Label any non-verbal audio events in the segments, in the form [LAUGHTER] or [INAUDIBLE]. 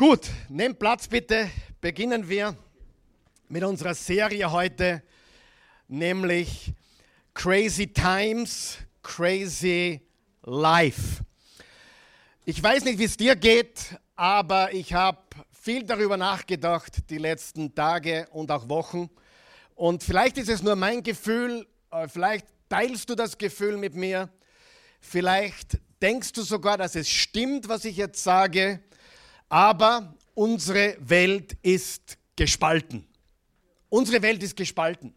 Gut, nehmt Platz bitte. Beginnen wir mit unserer Serie heute, nämlich Crazy Times, Crazy Life. Ich weiß nicht, wie es dir geht, aber ich habe viel darüber nachgedacht die letzten Tage und auch Wochen. Und vielleicht ist es nur mein Gefühl, äh, vielleicht teilst du das Gefühl mit mir, vielleicht denkst du sogar, dass es stimmt, was ich jetzt sage, aber unsere Welt ist gespalten. Unsere Welt ist gespalten.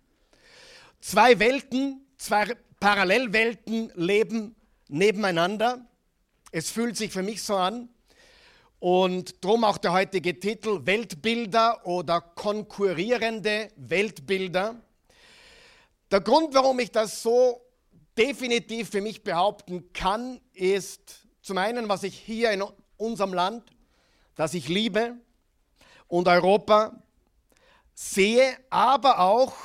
Zwei Welten, zwei Parallelwelten leben nebeneinander. Es fühlt sich für mich so an. Und darum auch der heutige Titel Weltbilder oder konkurrierende Weltbilder. Der Grund, warum ich das so definitiv für mich behaupten kann, ist zum einen, was ich hier in unserem Land das ich liebe und Europa sehe, aber auch,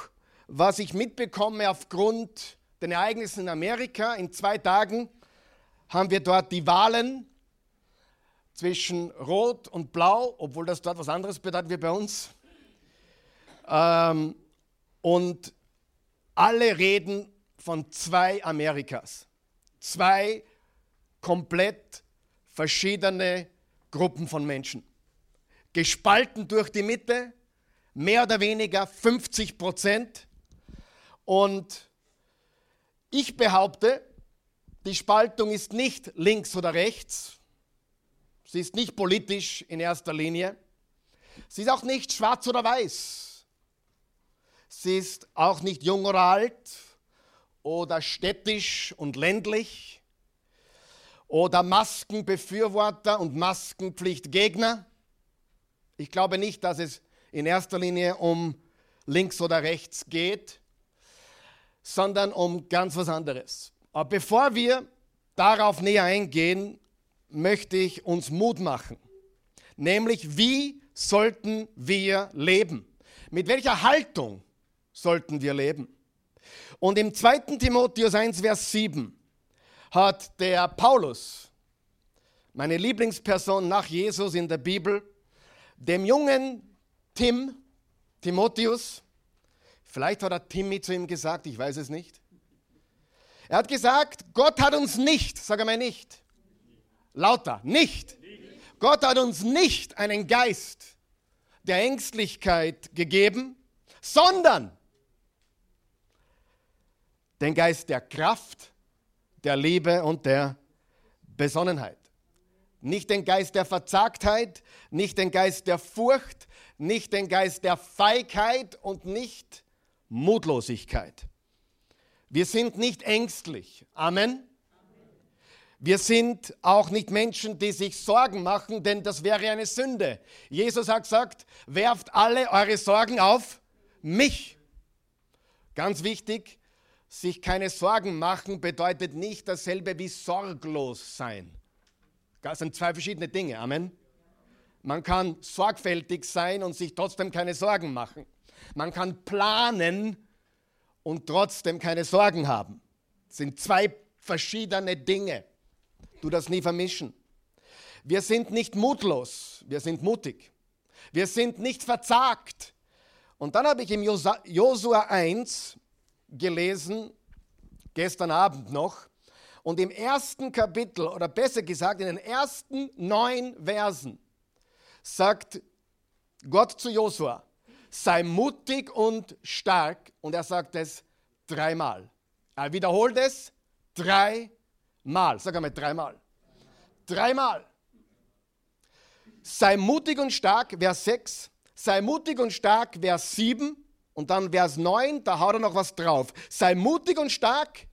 was ich mitbekomme aufgrund der Ereignisse in Amerika. In zwei Tagen haben wir dort die Wahlen zwischen Rot und Blau, obwohl das dort was anderes bedeutet wie bei uns. Ähm, und alle reden von zwei Amerikas. Zwei komplett verschiedene Gruppen von Menschen. Gespalten durch die Mitte, mehr oder weniger 50 Prozent. Und ich behaupte, die Spaltung ist nicht links oder rechts. Sie ist nicht politisch in erster Linie. Sie ist auch nicht schwarz oder weiß. Sie ist auch nicht jung oder alt oder städtisch und ländlich oder Maskenbefürworter und Maskenpflichtgegner. Ich glaube nicht, dass es in erster Linie um links oder rechts geht, sondern um ganz was anderes. Aber bevor wir darauf näher eingehen, möchte ich uns Mut machen. Nämlich, wie sollten wir leben? Mit welcher Haltung sollten wir leben? Und im 2. Timotheus 1, Vers 7 hat der Paulus, meine Lieblingsperson nach Jesus in der Bibel, dem jungen Tim, Timotheus, vielleicht hat er Timmy zu ihm gesagt, ich weiß es nicht. Er hat gesagt, Gott hat uns nicht, sag einmal nicht, lauter, nicht. Gott hat uns nicht einen Geist der Ängstlichkeit gegeben, sondern den Geist der Kraft, der Liebe und der Besonnenheit. Nicht den Geist der Verzagtheit, nicht den Geist der Furcht, nicht den Geist der Feigheit und nicht Mutlosigkeit. Wir sind nicht ängstlich. Amen. Wir sind auch nicht Menschen, die sich Sorgen machen, denn das wäre eine Sünde. Jesus hat gesagt, werft alle eure Sorgen auf mich. Ganz wichtig, sich keine Sorgen machen bedeutet nicht dasselbe wie sorglos sein. Das sind zwei verschiedene Dinge. Amen. Man kann sorgfältig sein und sich trotzdem keine Sorgen machen. Man kann planen und trotzdem keine Sorgen haben. Das sind zwei verschiedene Dinge. Du das nie vermischen. Wir sind nicht mutlos, wir sind mutig. Wir sind nicht verzagt. Und dann habe ich im Josua 1, gelesen, gestern Abend noch. Und im ersten Kapitel, oder besser gesagt, in den ersten neun Versen, sagt Gott zu Josua, sei mutig und stark. Und er sagt es dreimal. Er wiederholt es dreimal. Sag einmal dreimal. Dreimal. Sei mutig und stark, Vers 6. Sei mutig und stark, Vers 7. Und dann Vers 9, da haut er noch was drauf. Sei mutig und stark,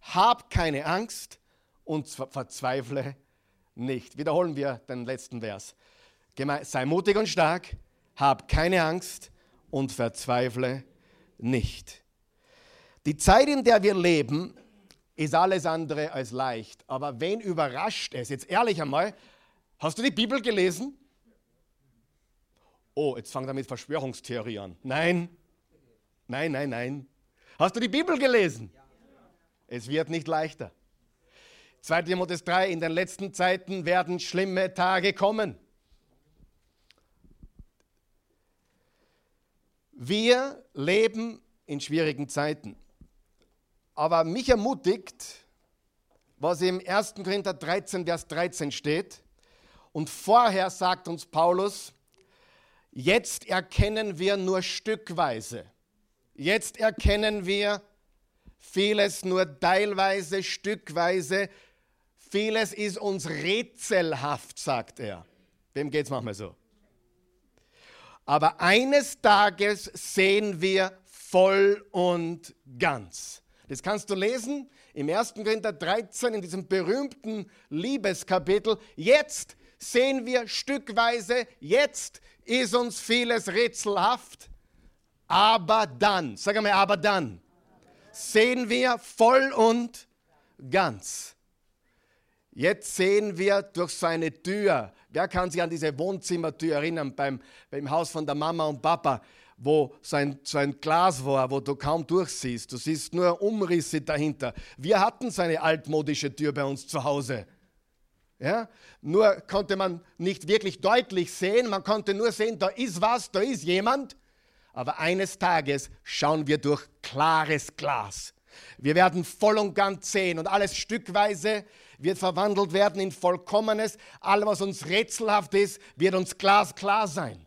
hab keine Angst und verzweifle nicht. Wiederholen wir den letzten Vers. Sei mutig und stark, hab keine Angst und verzweifle nicht. Die Zeit, in der wir leben, ist alles andere als leicht. Aber wen überrascht es? Jetzt ehrlich einmal, hast du die Bibel gelesen? Oh, jetzt fangen wir mit Verschwörungstheorie an. Nein, Nein, nein, nein. Hast du die Bibel gelesen? Es wird nicht leichter. 2. Timotheus 3, in den letzten Zeiten werden schlimme Tage kommen. Wir leben in schwierigen Zeiten. Aber mich ermutigt, was im 1. Korinther 13, Vers 13 steht. Und vorher sagt uns Paulus, jetzt erkennen wir nur stückweise. Jetzt erkennen wir vieles nur teilweise, stückweise. Vieles ist uns rätselhaft, sagt er. Wem geht es manchmal so? Aber eines Tages sehen wir voll und ganz. Das kannst du lesen im 1. Korinther 13 in diesem berühmten Liebeskapitel. Jetzt sehen wir stückweise, jetzt ist uns vieles rätselhaft, aber dann, sag einmal, aber dann sehen wir voll und ganz. Jetzt sehen wir durch seine Tür. Wer kann sich an diese Wohnzimmertür erinnern beim, beim Haus von der Mama und Papa, wo so ein, so ein Glas war, wo du kaum durchsiehst. Du siehst nur Umrisse dahinter. Wir hatten so eine altmodische Tür bei uns zu Hause. Ja? Nur konnte man nicht wirklich deutlich sehen, man konnte nur sehen, da ist was, da ist jemand. Aber eines Tages schauen wir durch klares Glas. Wir werden voll und ganz sehen und alles stückweise wird verwandelt werden in Vollkommenes. Alles, was uns rätselhaft ist, wird uns glasklar sein.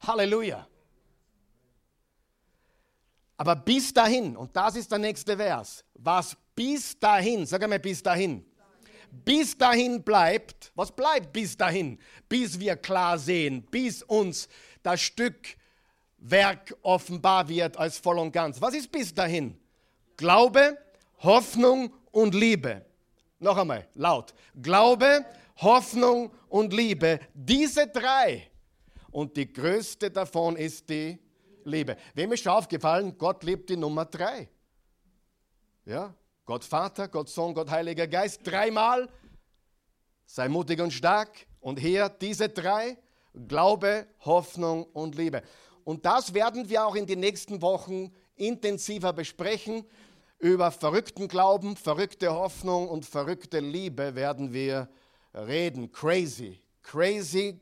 Halleluja. Aber bis dahin, und das ist der nächste Vers, was bis dahin, sag einmal bis dahin, bis dahin bleibt, was bleibt bis dahin? Bis wir klar sehen, bis uns das Stückwerk offenbar wird als voll und ganz. Was ist bis dahin? Glaube, Hoffnung und Liebe. Noch einmal, laut. Glaube, Hoffnung und Liebe. Diese drei. Und die größte davon ist die Liebe. Wem ist schon aufgefallen, Gott liebt die Nummer drei. Ja, Gott Vater, Gott Sohn, Gott Heiliger Geist, dreimal. Sei mutig und stark. Und hier diese drei, Glaube, Hoffnung und Liebe. Und das werden wir auch in den nächsten Wochen intensiver besprechen. Über verrückten Glauben, verrückte Hoffnung und verrückte Liebe werden wir reden. Crazy, crazy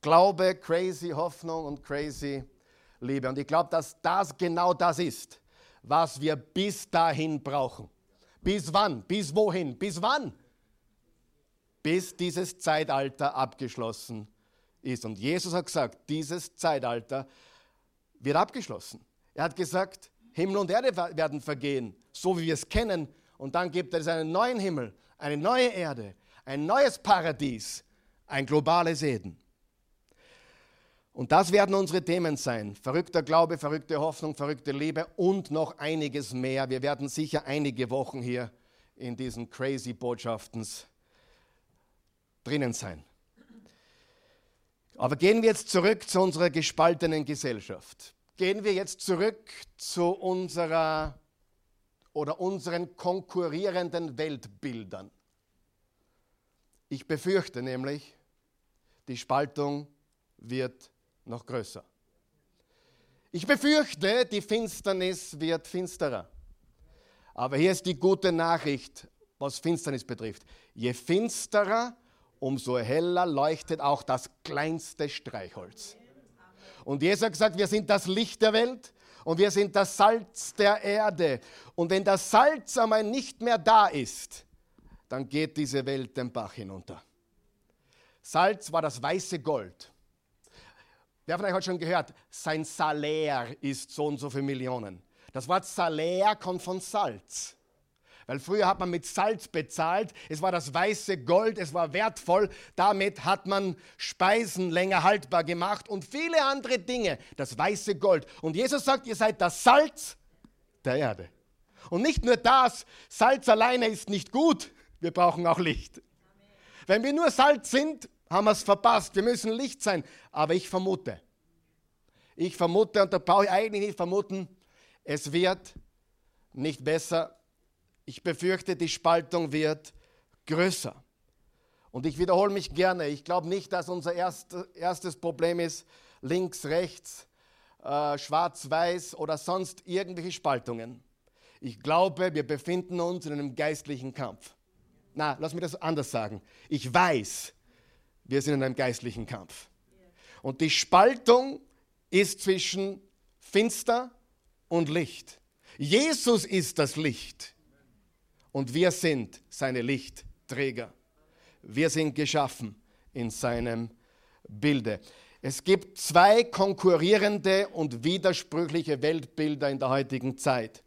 Glaube, crazy Hoffnung und crazy Liebe. Und ich glaube, dass das genau das ist, was wir bis dahin brauchen. Bis wann? Bis wohin? Bis wann? Bis dieses Zeitalter abgeschlossen ist. Und Jesus hat gesagt, dieses Zeitalter wird abgeschlossen. Er hat gesagt, Himmel und Erde werden vergehen, so wie wir es kennen. Und dann gibt es einen neuen Himmel, eine neue Erde, ein neues Paradies, ein globales Eden. Und das werden unsere Themen sein. Verrückter Glaube, verrückte Hoffnung, verrückte Liebe und noch einiges mehr. Wir werden sicher einige Wochen hier in diesen crazy Botschaften drinnen sein. Aber gehen wir jetzt zurück zu unserer gespaltenen Gesellschaft. Gehen wir jetzt zurück zu unserer oder unseren konkurrierenden Weltbildern. Ich befürchte nämlich, die Spaltung wird noch größer. Ich befürchte, die Finsternis wird finsterer. Aber hier ist die gute Nachricht, was Finsternis betrifft. Je finsterer, umso heller leuchtet auch das kleinste Streichholz. Und Jesus hat gesagt, wir sind das Licht der Welt und wir sind das Salz der Erde. Und wenn das Salz einmal nicht mehr da ist, dann geht diese Welt den Bach hinunter. Salz war das weiße Gold. Wer von euch hat schon gehört, sein Salär ist so und so viele Millionen. Das Wort Salär kommt von Salz. Weil früher hat man mit Salz bezahlt, es war das weiße Gold, es war wertvoll, damit hat man Speisen länger haltbar gemacht und viele andere Dinge, das weiße Gold. Und Jesus sagt, ihr seid das Salz der Erde. Und nicht nur das, Salz alleine ist nicht gut, wir brauchen auch Licht. Wenn wir nur Salz sind, haben wir es verpasst. Wir müssen Licht sein. Aber ich vermute, ich vermute, und da brauche ich eigentlich nicht vermuten, es wird nicht besser. Ich befürchte, die Spaltung wird größer. Und ich wiederhole mich gerne. Ich glaube nicht, dass unser erst, erstes Problem ist links, rechts, äh, schwarz, weiß oder sonst irgendwelche Spaltungen. Ich glaube, wir befinden uns in einem geistlichen Kampf. Na, lass mich das anders sagen. Ich weiß, wir sind in einem geistlichen Kampf. Und die Spaltung ist zwischen Finster und Licht. Jesus ist das Licht und wir sind seine Lichtträger. Wir sind geschaffen in seinem Bilde. Es gibt zwei konkurrierende und widersprüchliche Weltbilder in der heutigen Zeit.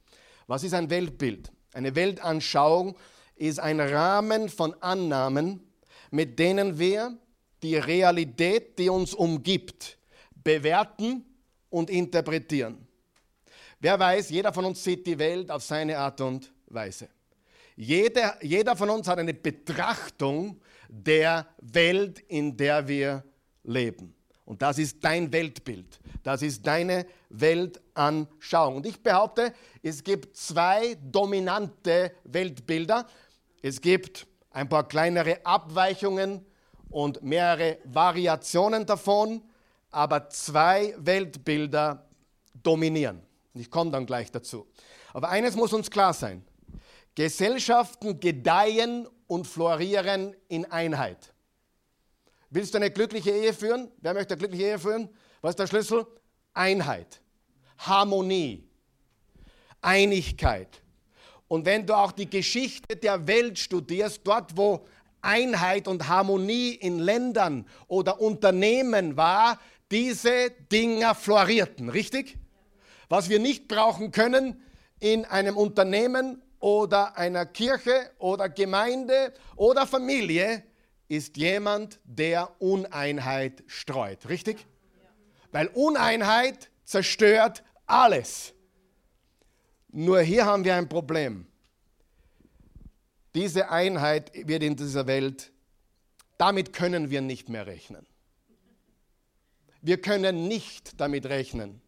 Was ist ein Weltbild? Eine Weltanschauung ist ein Rahmen von Annahmen, mit denen wir die Realität, die uns umgibt, bewerten und interpretieren. Wer weiß, jeder von uns sieht die Welt auf seine Art und Weise. Jeder, jeder von uns hat eine Betrachtung der Welt, in der wir leben. Und das ist dein Weltbild. Das ist deine Weltanschauung. Und ich behaupte, es gibt zwei dominante Weltbilder. Es gibt ein paar kleinere Abweichungen und mehrere Variationen davon, aber zwei Weltbilder dominieren. Ich komme dann gleich dazu. Aber eines muss uns klar sein. Gesellschaften gedeihen und florieren in Einheit. Willst du eine glückliche Ehe führen? Wer möchte eine glückliche Ehe führen? Was ist der Schlüssel? Einheit, Harmonie, Einigkeit. Und wenn du auch die Geschichte der Welt studierst, dort wo Einheit und Harmonie in Ländern oder Unternehmen war, diese Dinger florierten, richtig? Was wir nicht brauchen können in einem Unternehmen oder einer Kirche oder Gemeinde oder Familie, ist jemand, der Uneinheit streut. Richtig? Weil Uneinheit zerstört alles. Nur hier haben wir ein Problem. Diese Einheit wird in dieser Welt, damit können wir nicht mehr rechnen. Wir können nicht damit rechnen,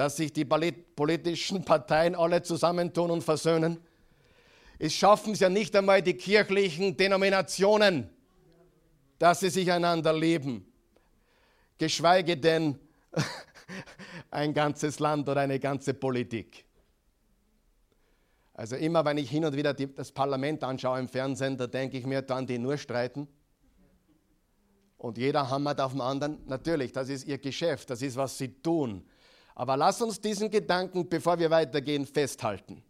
dass sich die politischen Parteien alle zusammentun und versöhnen. Es schaffen es ja nicht einmal die kirchlichen Denominationen dass sie sich einander lieben. Geschweige denn [LAUGHS] ein ganzes Land oder eine ganze Politik. Also immer, wenn ich hin und wieder die, das Parlament anschaue im Fernsehen, da denke ich mir, dann die nur streiten. Und jeder hammert auf den anderen. Natürlich, das ist ihr Geschäft, das ist, was sie tun. Aber lass uns diesen Gedanken, bevor wir weitergehen, festhalten.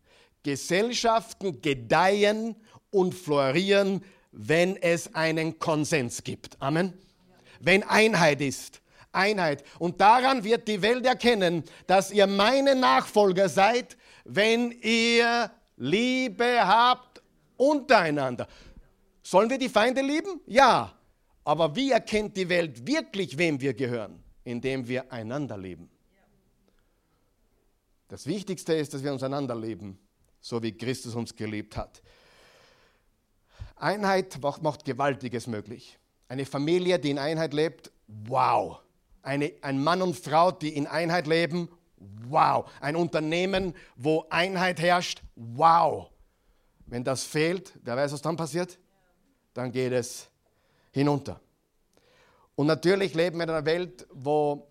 Gesellschaften gedeihen und florieren wenn es einen Konsens gibt. Amen. Wenn Einheit ist. Einheit. Und daran wird die Welt erkennen, dass ihr meine Nachfolger seid, wenn ihr Liebe habt untereinander. Sollen wir die Feinde lieben? Ja. Aber wie erkennt die Welt wirklich, wem wir gehören? Indem wir einander lieben. Das Wichtigste ist, dass wir uns einander lieben, so wie Christus uns geliebt hat. Einheit macht Gewaltiges möglich. Eine Familie, die in Einheit lebt, wow. Eine, ein Mann und Frau, die in Einheit leben, wow. Ein Unternehmen, wo Einheit herrscht, wow. Wenn das fehlt, wer weiß, was dann passiert? Dann geht es hinunter. Und natürlich leben wir in einer Welt, wo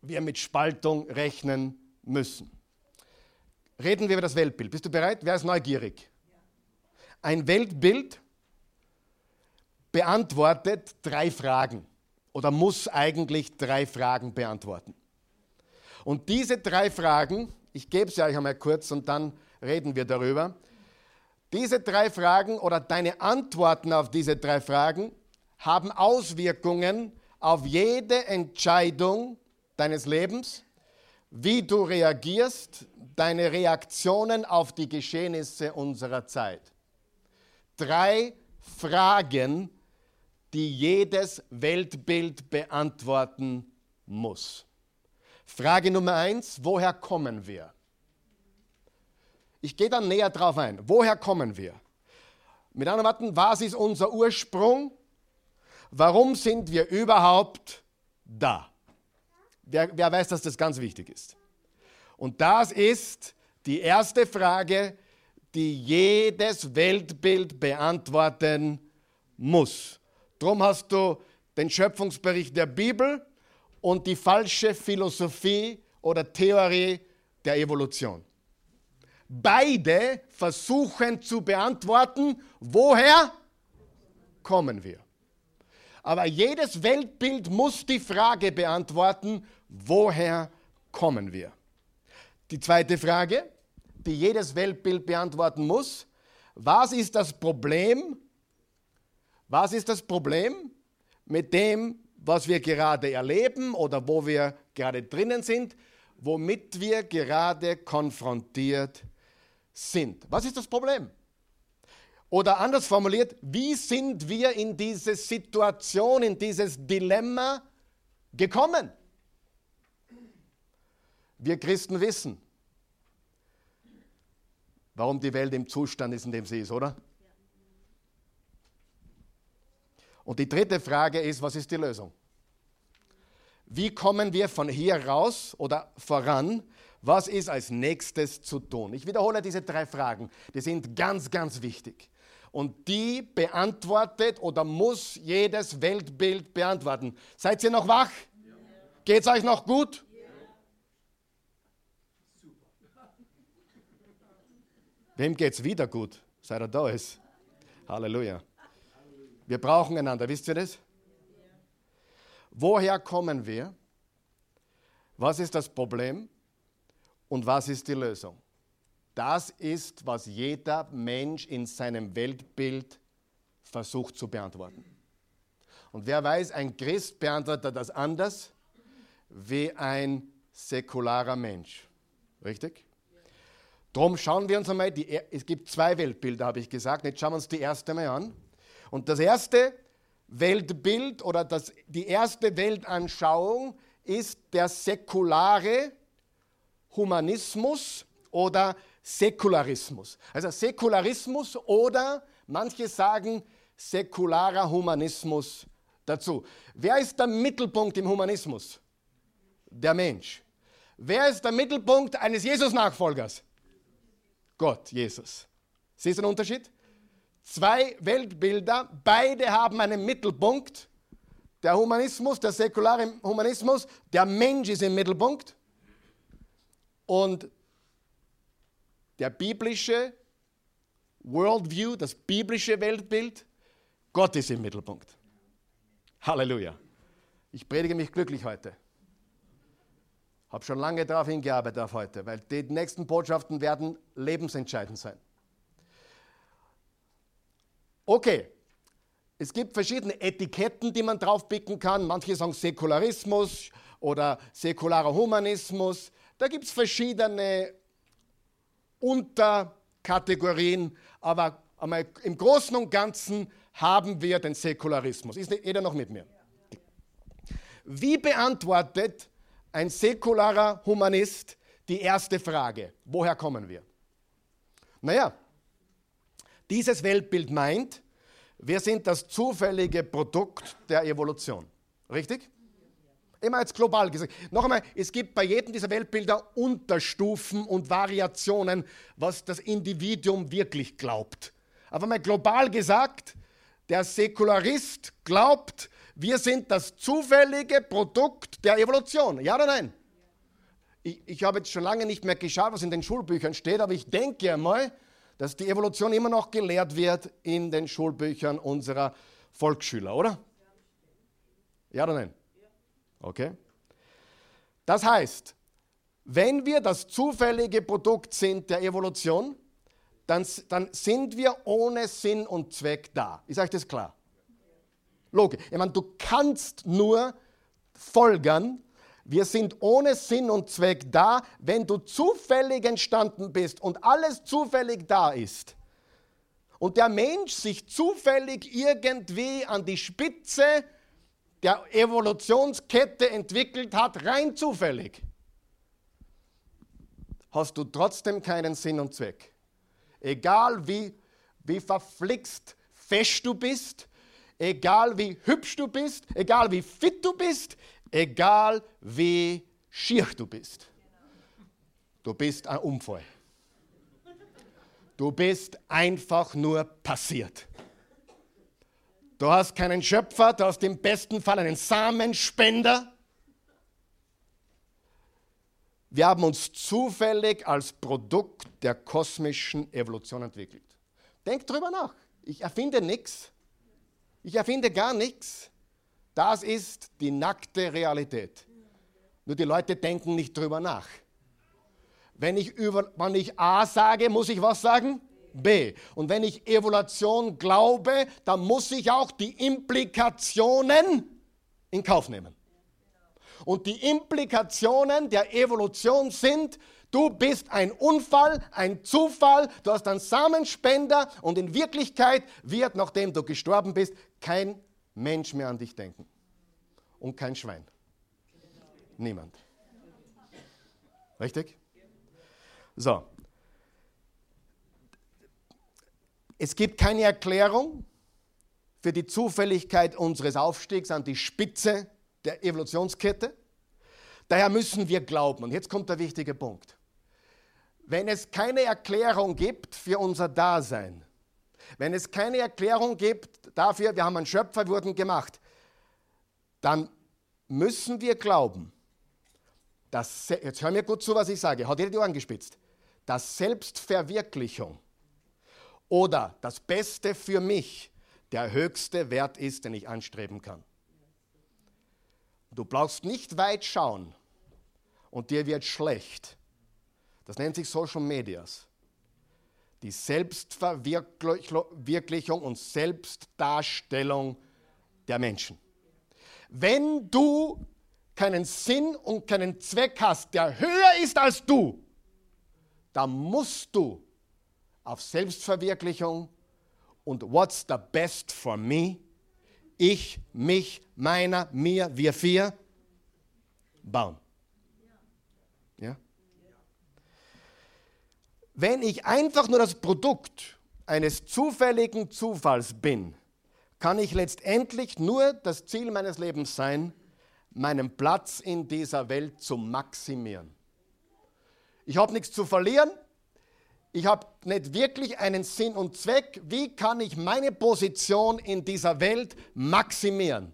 wir mit Spaltung rechnen müssen. Reden wir über das Weltbild. Bist du bereit? Wer ist neugierig? Ein Weltbild beantwortet drei Fragen oder muss eigentlich drei Fragen beantworten. Und diese drei Fragen, ich gebe sie euch einmal kurz und dann reden wir darüber. Diese drei Fragen oder deine Antworten auf diese drei Fragen haben Auswirkungen auf jede Entscheidung deines Lebens, wie du reagierst, deine Reaktionen auf die Geschehnisse unserer Zeit drei Fragen, die jedes Weltbild beantworten muss. Frage Nummer eins, woher kommen wir? Ich gehe dann näher drauf ein. Woher kommen wir? Mit anderen Worten, was ist unser Ursprung? Warum sind wir überhaupt da? Wer, wer weiß, dass das ganz wichtig ist? Und das ist die erste Frage, die jedes Weltbild beantworten muss. Darum hast du den Schöpfungsbericht der Bibel und die falsche Philosophie oder Theorie der Evolution. Beide versuchen zu beantworten, woher kommen wir. Aber jedes Weltbild muss die Frage beantworten, woher kommen wir? Die zweite Frage, die jedes Weltbild beantworten muss, was ist das Problem? Was ist das Problem mit dem, was wir gerade erleben oder wo wir gerade drinnen sind, womit wir gerade konfrontiert sind? Was ist das Problem? Oder anders formuliert, wie sind wir in diese Situation, in dieses Dilemma gekommen? Wir Christen wissen, warum die Welt im Zustand ist, in dem sie ist, oder? Und die dritte Frage ist, was ist die Lösung? Wie kommen wir von hier raus oder voran? Was ist als nächstes zu tun? Ich wiederhole diese drei Fragen. Die sind ganz, ganz wichtig. Und die beantwortet oder muss jedes Weltbild beantworten. Seid ihr noch wach? Ja. Geht es euch noch gut? Wem geht es wieder gut, seit er da ist? Halleluja. Wir brauchen einander, wisst ihr das? Woher kommen wir? Was ist das Problem? Und was ist die Lösung? Das ist, was jeder Mensch in seinem Weltbild versucht zu beantworten. Und wer weiß, ein Christ beantwortet das anders wie ein säkularer Mensch. Richtig? Darum schauen wir uns einmal, die, es gibt zwei Weltbilder, habe ich gesagt. Jetzt schauen wir uns die erste mal an. Und das erste Weltbild oder das, die erste Weltanschauung ist der säkulare Humanismus oder Säkularismus. Also Säkularismus oder manche sagen säkularer Humanismus dazu. Wer ist der Mittelpunkt im Humanismus? Der Mensch. Wer ist der Mittelpunkt eines Jesus-Nachfolgers? Gott, Jesus. Siehst du den Unterschied? Zwei Weltbilder, beide haben einen Mittelpunkt. Der Humanismus, der säkulare Humanismus, der Mensch ist im Mittelpunkt. Und der biblische Worldview, das biblische Weltbild, Gott ist im Mittelpunkt. Halleluja. Ich predige mich glücklich heute. Habe schon lange darauf hingearbeitet auf heute, weil die nächsten Botschaften werden lebensentscheidend sein. Okay, es gibt verschiedene Etiketten, die man draufpicken kann. Manche sagen Säkularismus oder säkularer Humanismus. Da gibt es verschiedene Unterkategorien, aber im Großen und Ganzen haben wir den Säkularismus. Ist jeder noch mit mir? Wie beantwortet ein säkularer Humanist die erste Frage, woher kommen wir? Naja, dieses Weltbild meint, wir sind das zufällige Produkt der Evolution. Richtig? Immer jetzt global gesagt. Noch einmal, es gibt bei jedem dieser Weltbilder Unterstufen und Variationen, was das Individuum wirklich glaubt. Aber mal global gesagt, der Säkularist glaubt, wir sind das zufällige Produkt der Evolution. Ja oder nein? Ich, ich habe jetzt schon lange nicht mehr geschaut, was in den Schulbüchern steht, aber ich denke einmal, dass die Evolution immer noch gelehrt wird in den Schulbüchern unserer Volksschüler, oder? Ja oder nein? Okay? Das heißt, wenn wir das zufällige Produkt sind der Evolution, dann, dann sind wir ohne Sinn und Zweck da. Ist euch das klar? Logik. Ich meine, du kannst nur folgern, wir sind ohne Sinn und Zweck da, wenn du zufällig entstanden bist und alles zufällig da ist. Und der Mensch sich zufällig irgendwie an die Spitze der Evolutionskette entwickelt hat, rein zufällig, hast du trotzdem keinen Sinn und Zweck. Egal wie, wie verflixt fest du bist, egal wie hübsch du bist, egal wie fit du bist, egal wie schier du bist. Du bist ein Unfall. Du bist einfach nur passiert. Du hast keinen Schöpfer, du hast im besten Fall einen Samenspender. Wir haben uns zufällig als Produkt der kosmischen Evolution entwickelt. Denk drüber nach. Ich erfinde nichts. Ich erfinde gar nichts. Das ist die nackte Realität. Nur die Leute denken nicht drüber nach. Wenn ich, über, wenn ich A sage, muss ich was sagen? B. Und wenn ich Evolution glaube, dann muss ich auch die Implikationen in Kauf nehmen. Und die Implikationen der Evolution sind, du bist ein Unfall, ein Zufall, du hast einen Samenspender und in Wirklichkeit wird, nachdem du gestorben bist, kein Mensch mehr an dich denken. Und kein Schwein. Niemand. Richtig? So. Es gibt keine Erklärung für die Zufälligkeit unseres Aufstiegs an die Spitze der Evolutionskette. Daher müssen wir glauben. Und jetzt kommt der wichtige Punkt. Wenn es keine Erklärung gibt für unser Dasein, wenn es keine Erklärung gibt dafür, wir haben einen Schöpfer, wurden gemacht, dann müssen wir glauben, dass, jetzt hör mir gut zu, was ich sage, hat jeder die Ohren gespitzt, dass Selbstverwirklichung oder das Beste für mich der höchste Wert ist, den ich anstreben kann. Du brauchst nicht weit schauen und dir wird schlecht. Das nennt sich Social Medias. Die Selbstverwirklichung und Selbstdarstellung der Menschen. Wenn du keinen Sinn und keinen Zweck hast, der höher ist als du, dann musst du auf Selbstverwirklichung und what's the best for me? Ich, mich, meiner, mir, wir vier bauen. Ja? Wenn ich einfach nur das Produkt eines zufälligen Zufalls bin, kann ich letztendlich nur das Ziel meines Lebens sein, meinen Platz in dieser Welt zu maximieren. Ich habe nichts zu verlieren, ich habe nicht wirklich einen Sinn und Zweck. Wie kann ich meine Position in dieser Welt maximieren?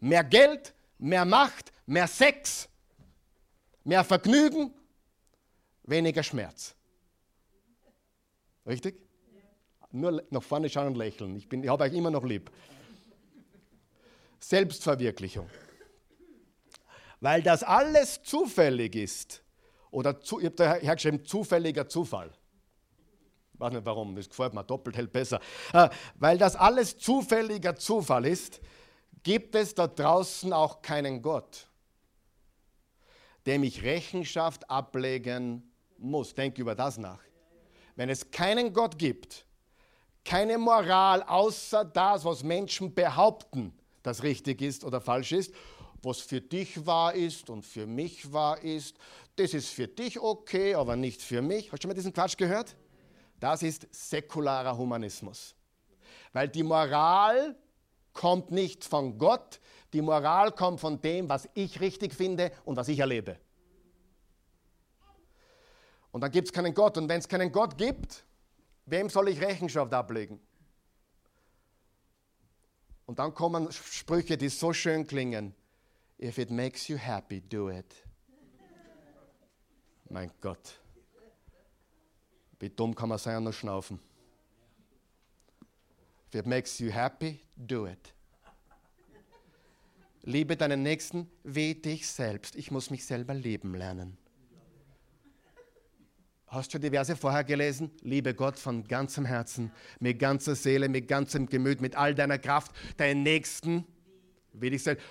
Mehr Geld, mehr Macht, mehr Sex, mehr Vergnügen, weniger Schmerz. Richtig? Nur nach vorne schauen und lächeln. Ich, ich habe euch immer noch lieb. Selbstverwirklichung. Weil das alles zufällig ist, oder zu, ich habe da hergeschrieben, zufälliger Zufall. Ich weiß nicht warum, das gefällt mir doppelt hält besser. Äh, weil das alles zufälliger Zufall ist, gibt es da draußen auch keinen Gott, dem ich Rechenschaft ablegen muss. Denk über das nach. Wenn es keinen Gott gibt, keine Moral außer das, was Menschen behaupten, das richtig ist oder falsch ist, was für dich wahr ist und für mich wahr ist, das ist für dich okay, aber nicht für mich. Hast du schon mal diesen Quatsch gehört? Das ist säkularer Humanismus. Weil die Moral kommt nicht von Gott, die Moral kommt von dem, was ich richtig finde und was ich erlebe. Und dann gibt es keinen Gott. Und wenn es keinen Gott gibt, wem soll ich Rechenschaft ablegen? Und dann kommen Sprüche, die so schön klingen. If it makes you happy, do it. Mein Gott. Wie dumm kann man sein und nur schnaufen? If it makes you happy, do it. Liebe deinen Nächsten wie dich selbst. Ich muss mich selber lieben lernen. Hast du die Verse vorher gelesen? Liebe Gott von ganzem Herzen, mit ganzer Seele, mit ganzem Gemüt, mit all deiner Kraft, deinen Nächsten wie dich selbst.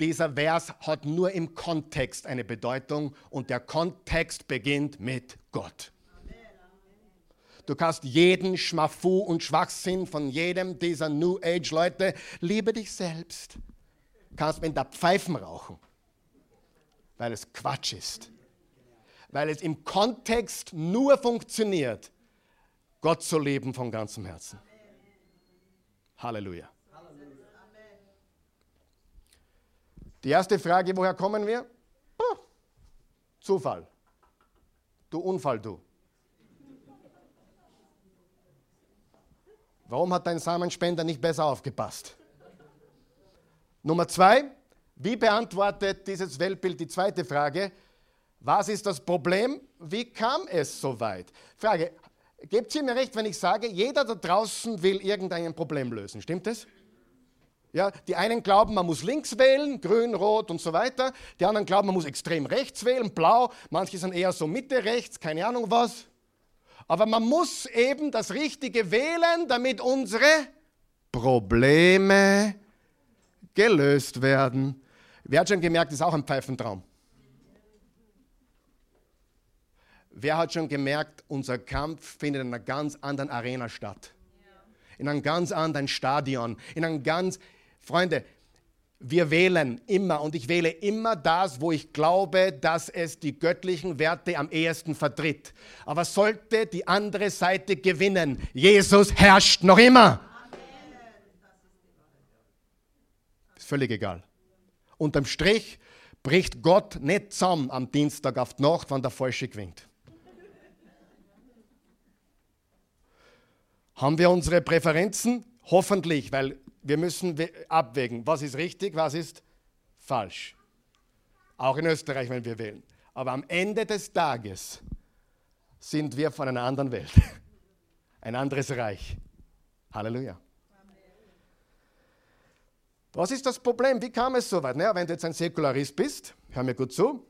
Dieser Vers hat nur im Kontext eine Bedeutung und der Kontext beginnt mit Gott. Du kannst jeden Schmafu und Schwachsinn von jedem dieser New Age Leute, liebe dich selbst, kannst mit der Pfeifen rauchen, weil es Quatsch ist. Weil es im Kontext nur funktioniert, Gott zu leben von ganzem Herzen. Halleluja. Die erste Frage, woher kommen wir? Zufall. Du Unfall, du. Warum hat dein Samenspender nicht besser aufgepasst? Nummer zwei, wie beantwortet dieses Weltbild die zweite Frage? Was ist das Problem? Wie kam es so weit? Frage, gebt ihr mir recht, wenn ich sage, jeder da draußen will irgendein Problem lösen, stimmt es? Ja, die einen glauben, man muss links wählen, grün, rot und so weiter. Die anderen glauben, man muss extrem rechts wählen, blau. Manche sind eher so Mitte rechts, keine Ahnung was. Aber man muss eben das Richtige wählen, damit unsere Probleme gelöst werden. Wer hat schon gemerkt, ist auch ein Pfeifentraum? Wer hat schon gemerkt, unser Kampf findet in einer ganz anderen Arena statt? In einem ganz anderen Stadion, in einem ganz, Freunde, wir wählen immer und ich wähle immer das, wo ich glaube, dass es die göttlichen Werte am ehesten vertritt. Aber sollte die andere Seite gewinnen, Jesus herrscht noch immer. Ist völlig egal. Unterm Strich bricht Gott nicht zusammen am Dienstag auf die Nacht, wenn der Falsche gewinnt. Haben wir unsere Präferenzen? Hoffentlich, weil wir müssen abwägen, was ist richtig, was ist falsch. Auch in Österreich, wenn wir wählen. Aber am Ende des Tages sind wir von einer anderen Welt. [LAUGHS] Ein anderes Reich. Halleluja. Was ist das Problem? Wie kam es so weit? Naja, wenn du jetzt ein Säkularist bist, hör mir gut zu.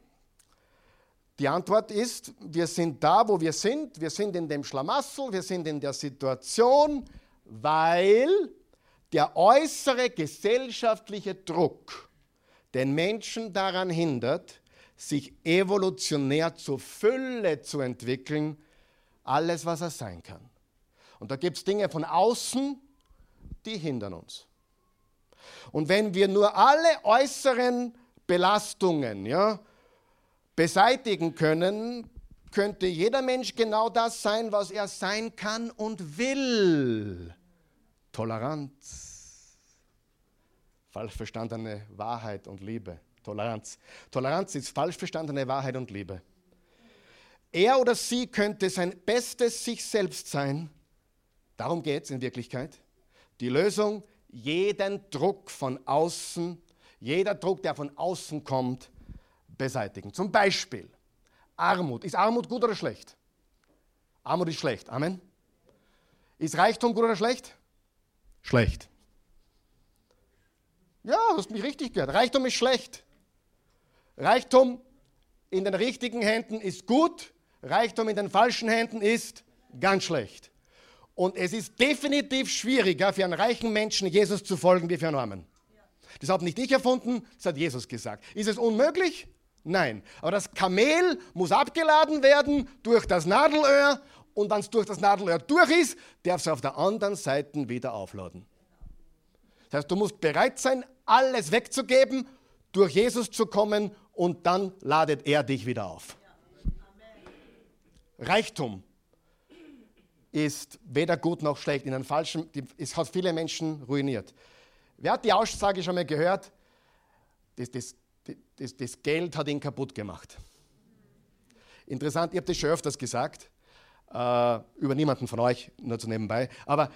Die Antwort ist, wir sind da, wo wir sind. Wir sind in dem Schlamassel, wir sind in der Situation, weil der äußere gesellschaftliche Druck den Menschen daran hindert, sich evolutionär zur Fülle zu entwickeln, alles, was er sein kann. Und da gibt es Dinge von außen, die hindern uns. Und wenn wir nur alle äußeren Belastungen ja, beseitigen können, könnte jeder Mensch genau das sein, was er sein kann und will. Toleranz. Falsch verstandene Wahrheit und Liebe. Toleranz. Toleranz ist falsch verstandene Wahrheit und Liebe. Er oder sie könnte sein bestes sich selbst sein. Darum geht es in Wirklichkeit. Die Lösung, jeden Druck von außen, jeder Druck, der von außen kommt, beseitigen. Zum Beispiel Armut. Ist Armut gut oder schlecht? Armut ist schlecht. Amen. Ist Reichtum gut oder schlecht? schlecht. Ja, du hast mich richtig gehört. Reichtum ist schlecht. Reichtum in den richtigen Händen ist gut, Reichtum in den falschen Händen ist ganz schlecht. Und es ist definitiv schwieriger für einen reichen Menschen, Jesus zu folgen, wie für einen Armen. Das habe nicht ich erfunden, das hat Jesus gesagt. Ist es unmöglich? Nein. Aber das Kamel muss abgeladen werden durch das Nadelöhr und wenn es durch das Nadelöhr durch ist, darf es auf der anderen Seite wieder aufladen. Das heißt, du musst bereit sein, alles wegzugeben, durch Jesus zu kommen und dann ladet er dich wieder auf. Reichtum ist weder gut noch schlecht. In einem falschen, es hat viele Menschen ruiniert. Wer hat die Aussage schon mal gehört? Das, das, das, das Geld hat ihn kaputt gemacht. Interessant, ich habe das schon öfters gesagt äh, über niemanden von euch, nur zu nebenbei. Aber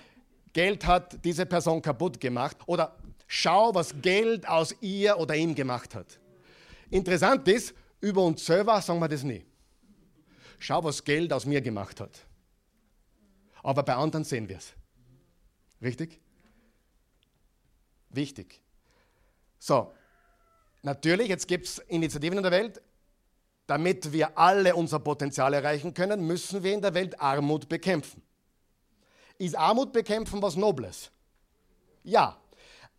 Geld hat diese Person kaputt gemacht oder schau, was Geld aus ihr oder ihm gemacht hat. Interessant ist, über uns selber sagen wir das nie. Schau, was Geld aus mir gemacht hat. Aber bei anderen sehen wir es. Richtig? Wichtig. So, natürlich, jetzt gibt es Initiativen in der Welt, damit wir alle unser Potenzial erreichen können, müssen wir in der Welt Armut bekämpfen. Ist Armut bekämpfen was Nobles? Ja.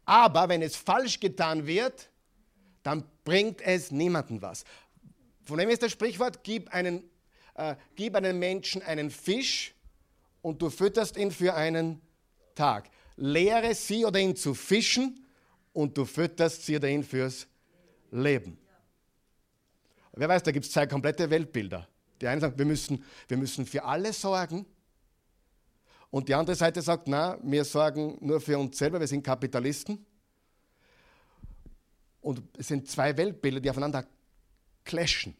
Aber wenn es falsch getan wird, dann bringt es niemandem was. Von dem ist das Sprichwort, gib, einen, äh, gib einem Menschen einen Fisch und du fütterst ihn für einen Tag. Lehre sie oder ihn zu fischen und du fütterst sie oder ihn fürs Leben. Wer weiß, da gibt es zwei komplette Weltbilder. Die eine sagt, wir müssen, wir müssen für alle sorgen. Und die andere Seite sagt, na, wir sorgen nur für uns selber, wir sind Kapitalisten. Und es sind zwei Weltbilder, die aufeinander clashen.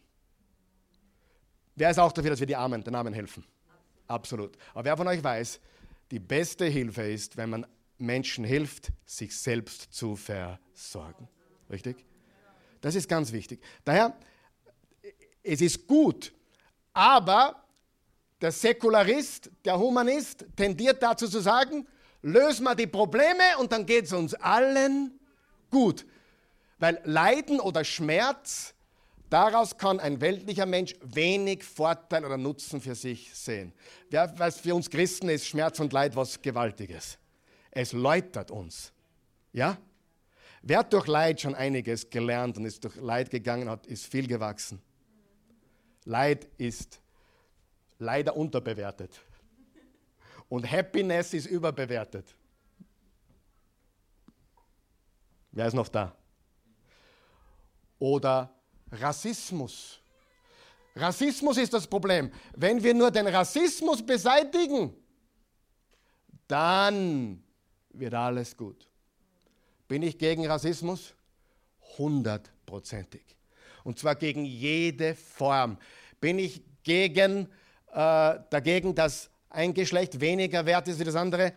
Wer ist auch dafür, dass wir die Armen, den Armen helfen? Absolut. Aber wer von euch weiß, die beste Hilfe ist, wenn man Menschen hilft, sich selbst zu versorgen. Richtig? Das ist ganz wichtig. Daher, es ist gut, aber der Säkularist, der Humanist tendiert dazu zu sagen, lösen wir die Probleme und dann geht es uns allen gut. Weil Leiden oder Schmerz, daraus kann ein weltlicher Mensch wenig Vorteil oder Nutzen für sich sehen. Ja, weil für uns Christen ist Schmerz und Leid was Gewaltiges. Es läutert uns. Ja? Wer hat durch Leid schon einiges gelernt und ist durch Leid gegangen hat, ist viel gewachsen. Leid ist leider unterbewertet. Und Happiness ist überbewertet. Wer ist noch da? Oder Rassismus. Rassismus ist das Problem. Wenn wir nur den Rassismus beseitigen, dann wird alles gut. Bin ich gegen Rassismus? Hundertprozentig. Und zwar gegen jede Form. Bin ich gegen, äh, dagegen, dass ein Geschlecht weniger wert ist wie das andere?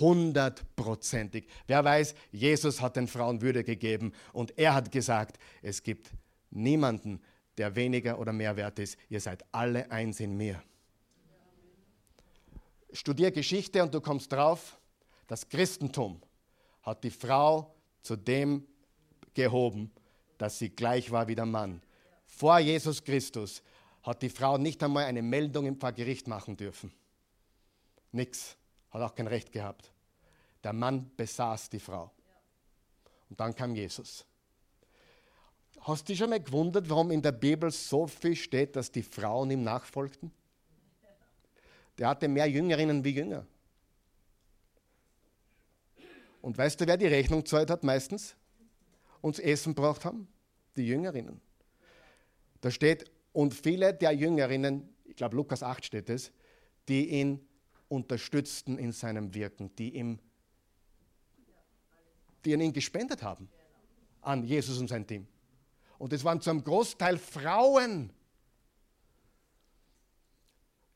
Hundertprozentig. Wer weiß, Jesus hat den Frauen Würde gegeben und er hat gesagt, es gibt niemanden, der weniger oder mehr wert ist. Ihr seid alle eins in mir. Studier Geschichte und du kommst drauf, das Christentum hat die Frau zu dem gehoben, dass sie gleich war wie der Mann. Vor Jesus Christus hat die Frau nicht einmal eine Meldung im Pfarrgericht machen dürfen. Nix. Hat auch kein Recht gehabt. Der Mann besaß die Frau. Und dann kam Jesus. Hast du dich schon mal gewundert, warum in der Bibel so viel steht, dass die Frauen ihm nachfolgten? Der hatte mehr Jüngerinnen wie Jünger. Und weißt du, wer die Rechnung zahlt hat meistens? Uns Essen braucht haben? Die Jüngerinnen. Da steht, und viele der Jüngerinnen, ich glaube Lukas 8 steht es, die ihn unterstützten in seinem Wirken, die, ihm, die an ihn gespendet haben, an Jesus und sein Team. Und es waren zum Großteil Frauen.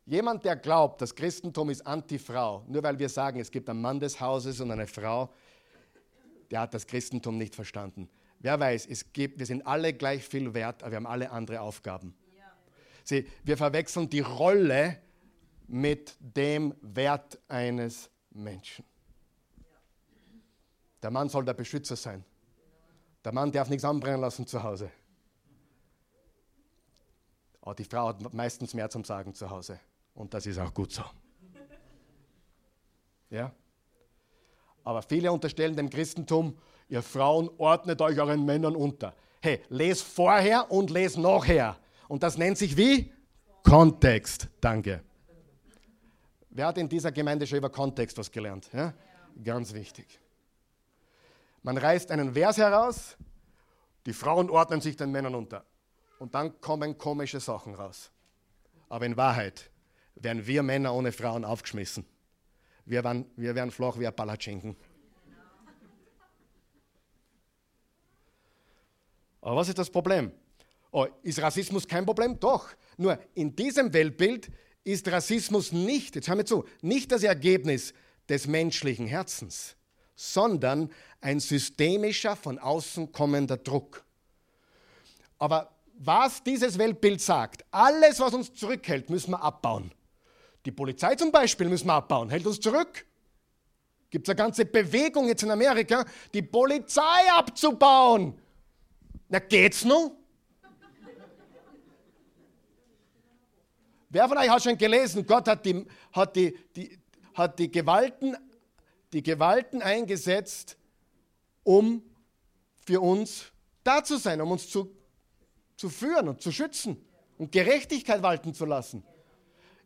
Jemand, der glaubt, das Christentum ist anti-Frau, nur weil wir sagen, es gibt einen Mann des Hauses und eine Frau, der hat das Christentum nicht verstanden. Wer weiß, es gibt, wir sind alle gleich viel wert, aber wir haben alle andere Aufgaben. Sie, wir verwechseln die Rolle mit dem Wert eines Menschen. Der Mann soll der Beschützer sein. Der Mann darf nichts anbrennen lassen zu Hause. Aber die Frau hat meistens mehr zum Sagen zu Hause. Und das ist auch gut so. Ja? Aber viele unterstellen dem Christentum, ihr Frauen ordnet euch euren Männern unter. Hey, les vorher und les nachher. Und das nennt sich wie? Kontext. Danke. Wer hat in dieser Gemeinde schon über Kontext was gelernt? Ja? Ganz wichtig. Man reißt einen Vers heraus, die Frauen ordnen sich den Männern unter. Und dann kommen komische Sachen raus. Aber in Wahrheit werden wir Männer ohne Frauen aufgeschmissen. Wir werden, wir werden flach wie ein Palatschinken. Aber was ist das Problem? Oh, ist Rassismus kein Problem? Doch. Nur in diesem Weltbild ist Rassismus nicht, jetzt hören wir zu, nicht das Ergebnis des menschlichen Herzens, sondern ein systemischer, von außen kommender Druck. Aber was dieses Weltbild sagt, alles, was uns zurückhält, müssen wir abbauen. Die Polizei zum Beispiel müssen wir abbauen, hält uns zurück. Gibt es eine ganze Bewegung jetzt in Amerika, die Polizei abzubauen. Na geht's nun? Wer von euch hat schon gelesen, Gott hat die, hat die, die, hat die, Gewalten, die Gewalten eingesetzt, um für uns da zu sein, um uns zu, zu führen und zu schützen und Gerechtigkeit walten zu lassen.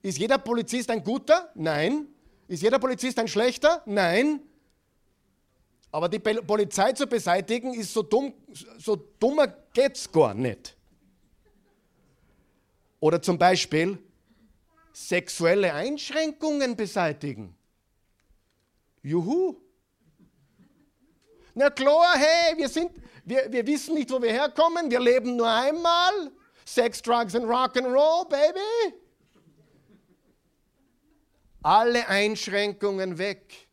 Ist jeder Polizist ein guter? Nein. Ist jeder Polizist ein schlechter? Nein. Aber die Polizei zu beseitigen, ist so dumm, so dummer geht's gar nicht. Oder zum Beispiel, sexuelle Einschränkungen beseitigen. Juhu. Na klar, hey, wir, sind, wir, wir wissen nicht, wo wir herkommen, wir leben nur einmal. Sex, Drugs and Rock and Roll, baby. Alle Einschränkungen weg.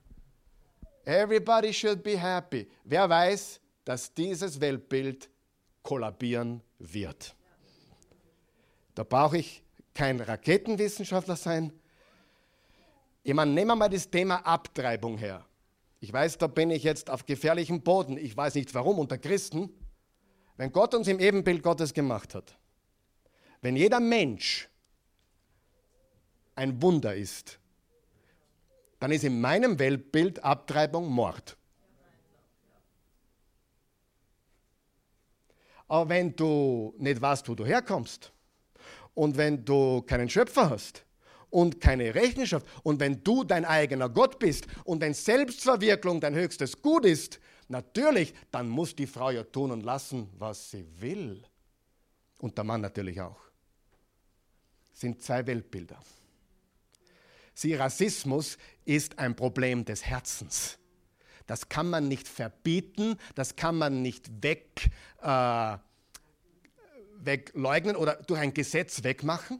Everybody should be happy. Wer weiß, dass dieses Weltbild kollabieren wird? Da brauche ich kein Raketenwissenschaftler sein. Ich meine, nehmen wir mal das Thema Abtreibung her. ich weiß, da bin ich jetzt auf gefährlichem Boden, ich weiß nicht warum, unter Christen, wenn Gott uns im Ebenbild Gottes gemacht hat, wenn jeder Mensch ein Wunder ist, dann ist in meinem Weltbild Abtreibung Mord. Aber wenn du nicht weißt, wo du herkommst und wenn du keinen Schöpfer hast und keine Rechenschaft und wenn du dein eigener Gott bist und wenn Selbstverwirklichung dein höchstes Gut ist, natürlich, dann muss die Frau ja tun und lassen, was sie will. Und der Mann natürlich auch. Das sind zwei Weltbilder. Sie, Rassismus ist ein Problem des Herzens. Das kann man nicht verbieten, das kann man nicht weg, äh, wegleugnen oder durch ein Gesetz wegmachen.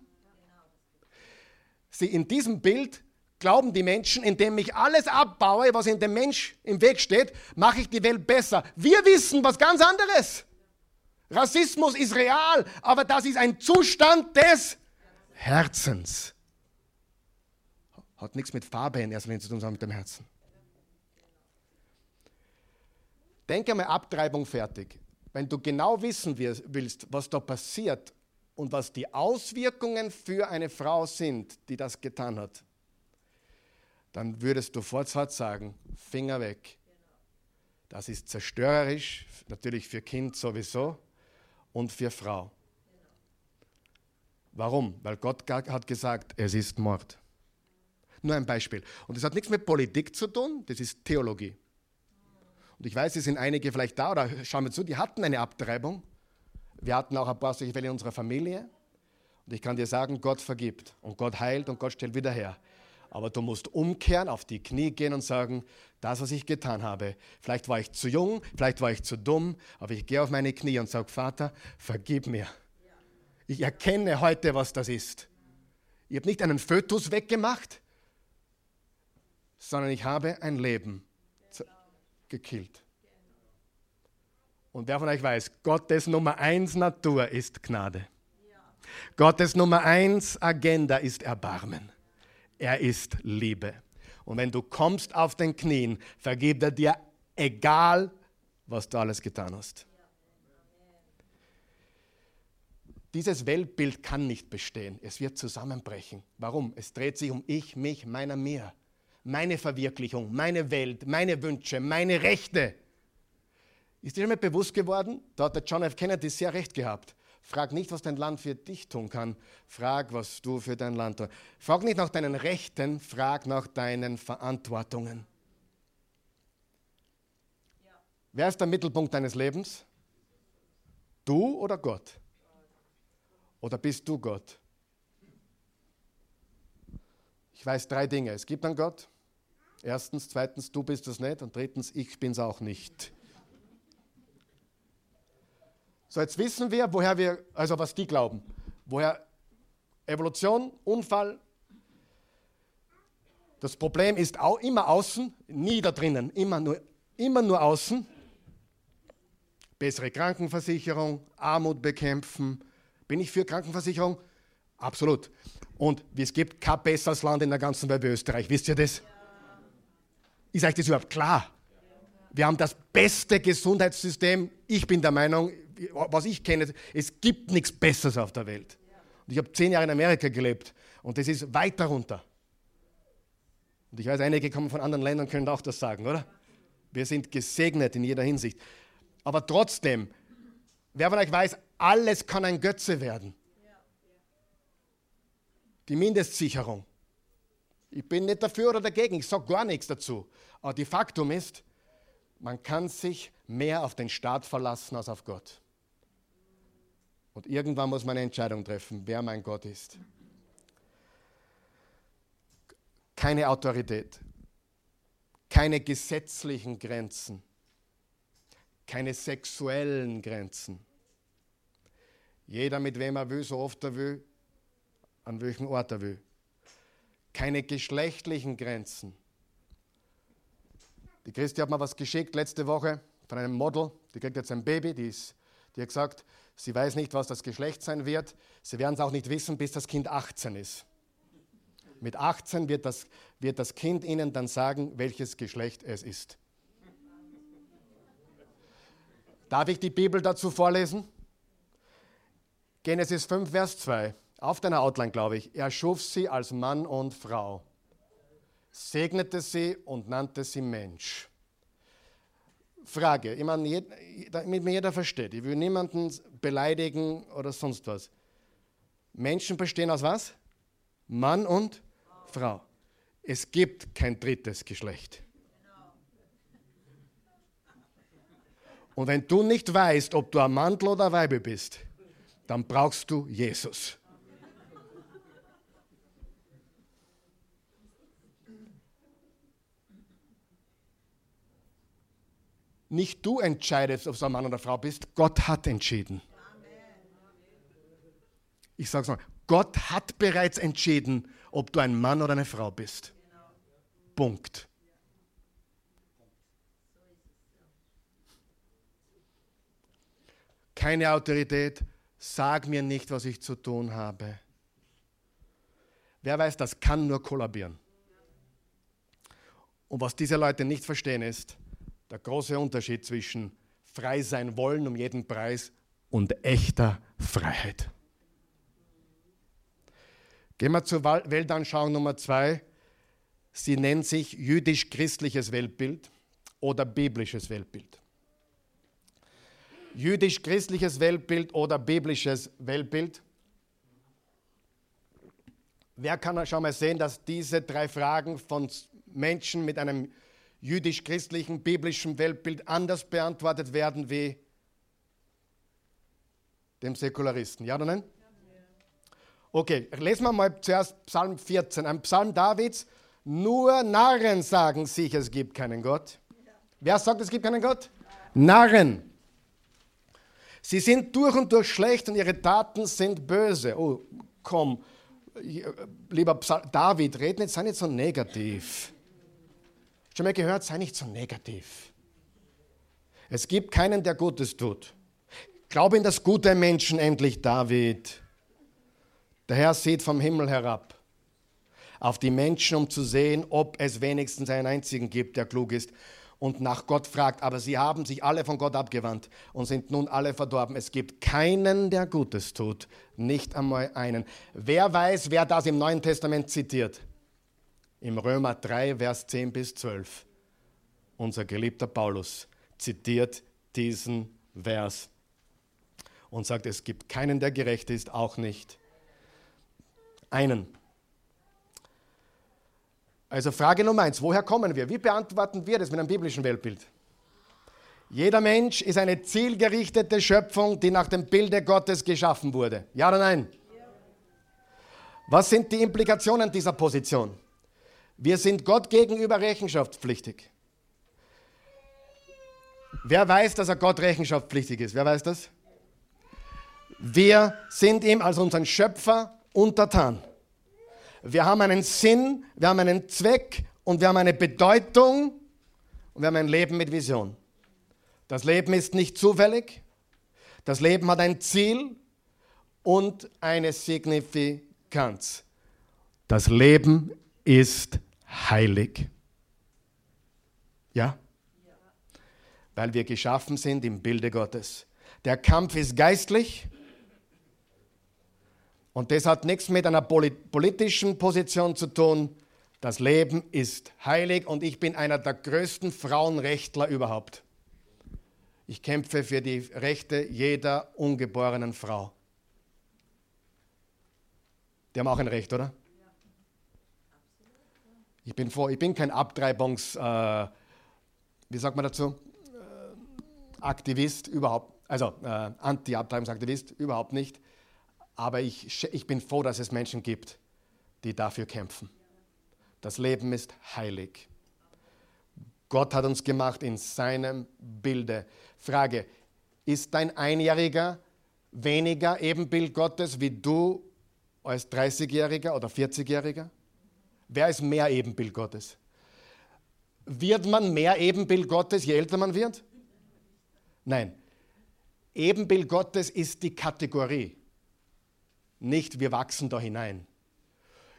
Sie, in diesem Bild glauben die Menschen, indem ich alles abbaue, was in dem Mensch im Weg steht, mache ich die Welt besser. Wir wissen was ganz anderes. Rassismus ist real, aber das ist ein Zustand des Herzens. Hat nichts mit Farbe in erster Linie zu tun, sondern mit dem Herzen. Denke mal Abtreibung fertig. Wenn du genau wissen willst, was da passiert und was die Auswirkungen für eine Frau sind, die das getan hat, dann würdest du fortfahren sagen, Finger weg. Das ist zerstörerisch, natürlich für Kind sowieso und für Frau. Warum? Weil Gott hat gesagt, es ist Mord. Nur ein Beispiel. Und das hat nichts mit Politik zu tun, das ist Theologie. Und ich weiß, es sind einige vielleicht da, oder schauen wir zu, die hatten eine Abtreibung. Wir hatten auch ein paar solche Fälle in unserer Familie. Und ich kann dir sagen, Gott vergibt und Gott heilt und Gott stellt wieder her. Aber du musst umkehren, auf die Knie gehen und sagen, das, was ich getan habe, vielleicht war ich zu jung, vielleicht war ich zu dumm, aber ich gehe auf meine Knie und sage, Vater, vergib mir. Ich erkenne heute, was das ist. Ich habe nicht einen Fötus weggemacht, sondern ich habe ein Leben gekillt. Und wer von euch weiß, Gottes Nummer eins Natur ist Gnade. Gottes Nummer eins Agenda ist Erbarmen. Er ist Liebe. Und wenn du kommst auf den Knien, vergibt er dir, egal was du alles getan hast. Dieses Weltbild kann nicht bestehen. Es wird zusammenbrechen. Warum? Es dreht sich um ich, mich, meiner, mir meine Verwirklichung, meine Welt, meine Wünsche, meine Rechte. Ist dir damit bewusst geworden? Da hat der John F. Kennedy sehr recht gehabt. Frag nicht, was dein Land für dich tun kann. Frag, was du für dein Land tust. Frag nicht nach deinen Rechten, frag nach deinen Verantwortungen. Ja. Wer ist der Mittelpunkt deines Lebens? Du oder Gott? Oder bist du Gott? Ich weiß drei Dinge. Es gibt einen Gott, Erstens, zweitens, du bist es nicht und drittens, ich bin es auch nicht. So, jetzt wissen wir, woher wir, also was die glauben, woher Evolution, Unfall, das Problem ist auch immer außen, nie da drinnen, immer nur, immer nur außen. Bessere Krankenversicherung, Armut bekämpfen. Bin ich für Krankenversicherung? Absolut. Und es gibt kein besseres Land in der ganzen Welt wie Österreich. Wisst ihr das? Ist euch das überhaupt klar? Wir haben das beste Gesundheitssystem. Ich bin der Meinung, was ich kenne, es gibt nichts Besseres auf der Welt. Und ich habe zehn Jahre in Amerika gelebt und das ist weit darunter. Und ich weiß, einige kommen von anderen Ländern, können auch das sagen, oder? Wir sind gesegnet in jeder Hinsicht. Aber trotzdem, wer von euch weiß, alles kann ein Götze werden. Die Mindestsicherung. Ich bin nicht dafür oder dagegen, ich sage gar nichts dazu. Aber die Faktum ist, man kann sich mehr auf den Staat verlassen als auf Gott. Und irgendwann muss man eine Entscheidung treffen, wer mein Gott ist. Keine Autorität, keine gesetzlichen Grenzen, keine sexuellen Grenzen. Jeder mit wem er will, so oft er will, an welchem Ort er will keine geschlechtlichen Grenzen. Die Christi hat mir was geschickt letzte Woche von einem Model, die kriegt jetzt ein Baby, die, ist, die hat gesagt, sie weiß nicht, was das Geschlecht sein wird. Sie werden es auch nicht wissen, bis das Kind 18 ist. Mit 18 wird das, wird das Kind ihnen dann sagen, welches Geschlecht es ist. Darf ich die Bibel dazu vorlesen? Genesis 5, Vers 2. Auf deiner Outline, glaube ich. Er schuf sie als Mann und Frau, segnete sie und nannte sie Mensch. Frage, ich meine, damit mir jeder versteht, ich will niemanden beleidigen oder sonst was. Menschen bestehen aus was? Mann und Frau. Es gibt kein drittes Geschlecht. Und wenn du nicht weißt, ob du ein Mantel oder ein Weibe bist, dann brauchst du Jesus. Nicht du entscheidest, ob du ein Mann oder eine Frau bist, Gott hat entschieden. Ich sage es mal, Gott hat bereits entschieden, ob du ein Mann oder eine Frau bist. Punkt. Keine Autorität, sag mir nicht, was ich zu tun habe. Wer weiß, das kann nur kollabieren. Und was diese Leute nicht verstehen ist, der große Unterschied zwischen frei sein wollen um jeden Preis und echter Freiheit. Gehen wir zur Weltanschauung Nummer zwei. Sie nennt sich jüdisch-christliches Weltbild oder biblisches Weltbild. Jüdisch-christliches Weltbild oder biblisches Weltbild. Wer kann schon mal sehen, dass diese drei Fragen von Menschen mit einem jüdisch-christlichen, biblischen Weltbild anders beantwortet werden wie dem Säkularisten. Ja oder nein? Okay, lesen wir mal zuerst Psalm 14, ein Psalm Davids. Nur Narren sagen sich, es gibt keinen Gott. Wer sagt, es gibt keinen Gott? Narren. Sie sind durch und durch schlecht und ihre Taten sind böse. Oh, komm, lieber Psalm, David, red nicht, sei nicht so negativ. Schon mal gehört, sei nicht so negativ. Es gibt keinen, der Gutes tut. Glaube in das gute Menschen endlich, David. Der Herr sieht vom Himmel herab auf die Menschen, um zu sehen, ob es wenigstens einen einzigen gibt, der klug ist und nach Gott fragt. Aber sie haben sich alle von Gott abgewandt und sind nun alle verdorben. Es gibt keinen, der Gutes tut, nicht einmal einen. Wer weiß, wer das im Neuen Testament zitiert? Im Römer 3, Vers 10 bis 12. Unser geliebter Paulus zitiert diesen Vers und sagt, es gibt keinen, der gerecht ist, auch nicht einen. Also Frage Nummer eins, woher kommen wir? Wie beantworten wir das mit einem biblischen Weltbild? Jeder Mensch ist eine zielgerichtete Schöpfung, die nach dem Bilde Gottes geschaffen wurde. Ja oder nein? Was sind die Implikationen dieser Position? Wir sind Gott gegenüber rechenschaftspflichtig. Wer weiß, dass er Gott rechenschaftspflichtig ist? Wer weiß das? Wir sind ihm als unseren Schöpfer untertan. Wir haben einen Sinn, wir haben einen Zweck und wir haben eine Bedeutung und wir haben ein Leben mit Vision. Das Leben ist nicht zufällig. Das Leben hat ein Ziel und eine Signifikanz. Das Leben ist heilig. Ja? Weil wir geschaffen sind im Bilde Gottes. Der Kampf ist geistlich und das hat nichts mit einer politischen Position zu tun. Das Leben ist heilig und ich bin einer der größten Frauenrechtler überhaupt. Ich kämpfe für die Rechte jeder ungeborenen Frau. Die haben auch ein Recht, oder? Ich bin, vor, ich bin kein Abtreibungs, äh, wie sagt man dazu, äh, Aktivist überhaupt, also äh, Anti-Abtreibungsaktivist überhaupt nicht. Aber ich, ich bin froh, dass es Menschen gibt, die dafür kämpfen. Das Leben ist heilig. Gott hat uns gemacht in seinem Bilde. Frage, ist dein Einjähriger weniger Ebenbild Gottes wie du als 30-Jähriger oder 40-Jähriger? Wer ist mehr Ebenbild Gottes? Wird man mehr Ebenbild Gottes, je älter man wird? Nein. Ebenbild Gottes ist die Kategorie. Nicht wir wachsen da hinein.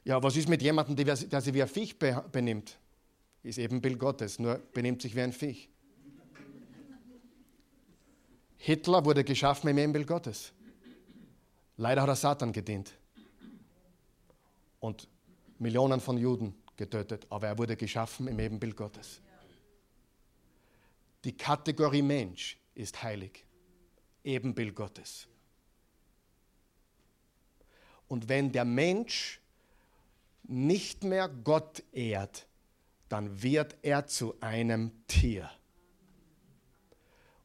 Ja, was ist mit jemandem, der, sich wie ein Viech benimmt? Ist eben Bild Gottes, nur benimmt sich wie ein Viech. Hitler wurde geschaffen im Ebenbild Gottes. Leider hat er Satan gedient und Millionen von Juden getötet, aber er wurde geschaffen im Ebenbild Gottes. Die Kategorie Mensch ist heilig, Ebenbild Gottes. Und wenn der Mensch nicht mehr Gott ehrt, dann wird er zu einem Tier.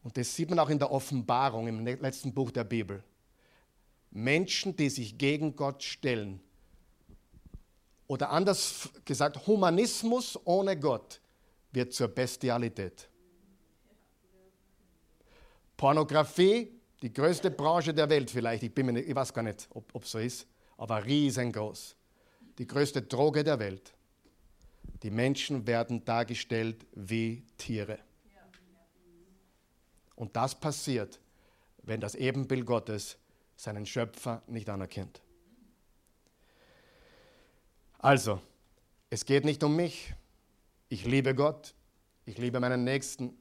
Und das sieht man auch in der Offenbarung im letzten Buch der Bibel. Menschen, die sich gegen Gott stellen, oder anders gesagt, Humanismus ohne Gott wird zur Bestialität. Pornografie, die größte Branche der Welt vielleicht, ich, bin mir nicht, ich weiß gar nicht, ob es so ist, aber riesengroß. Die größte Droge der Welt. Die Menschen werden dargestellt wie Tiere. Und das passiert, wenn das Ebenbild Gottes seinen Schöpfer nicht anerkennt. Also, es geht nicht um mich. Ich liebe Gott, ich liebe meinen Nächsten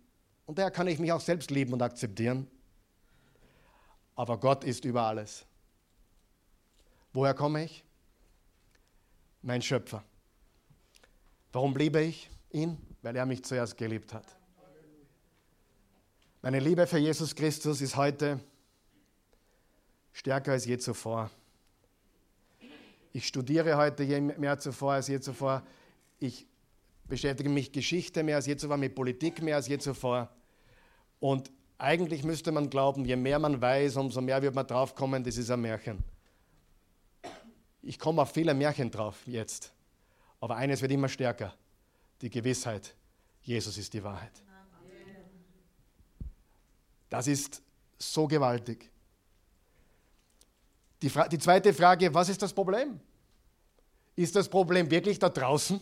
und daher kann ich mich auch selbst lieben und akzeptieren. Aber Gott ist über alles. Woher komme ich? Mein Schöpfer. Warum liebe ich ihn? Weil er mich zuerst geliebt hat. Meine Liebe für Jesus Christus ist heute stärker als je zuvor. Ich studiere heute mehr zuvor als je zuvor. Ich beschäftige mich Geschichte mehr als je zuvor, mit Politik mehr als je zuvor. Und eigentlich müsste man glauben, je mehr man weiß, umso mehr wird man draufkommen, das ist ein Märchen. Ich komme auf viele Märchen drauf jetzt. Aber eines wird immer stärker: die Gewissheit, Jesus ist die Wahrheit. Das ist so gewaltig. Die, die, zweite Frage, was ist das Problem? Ist das Problem wirklich da draußen?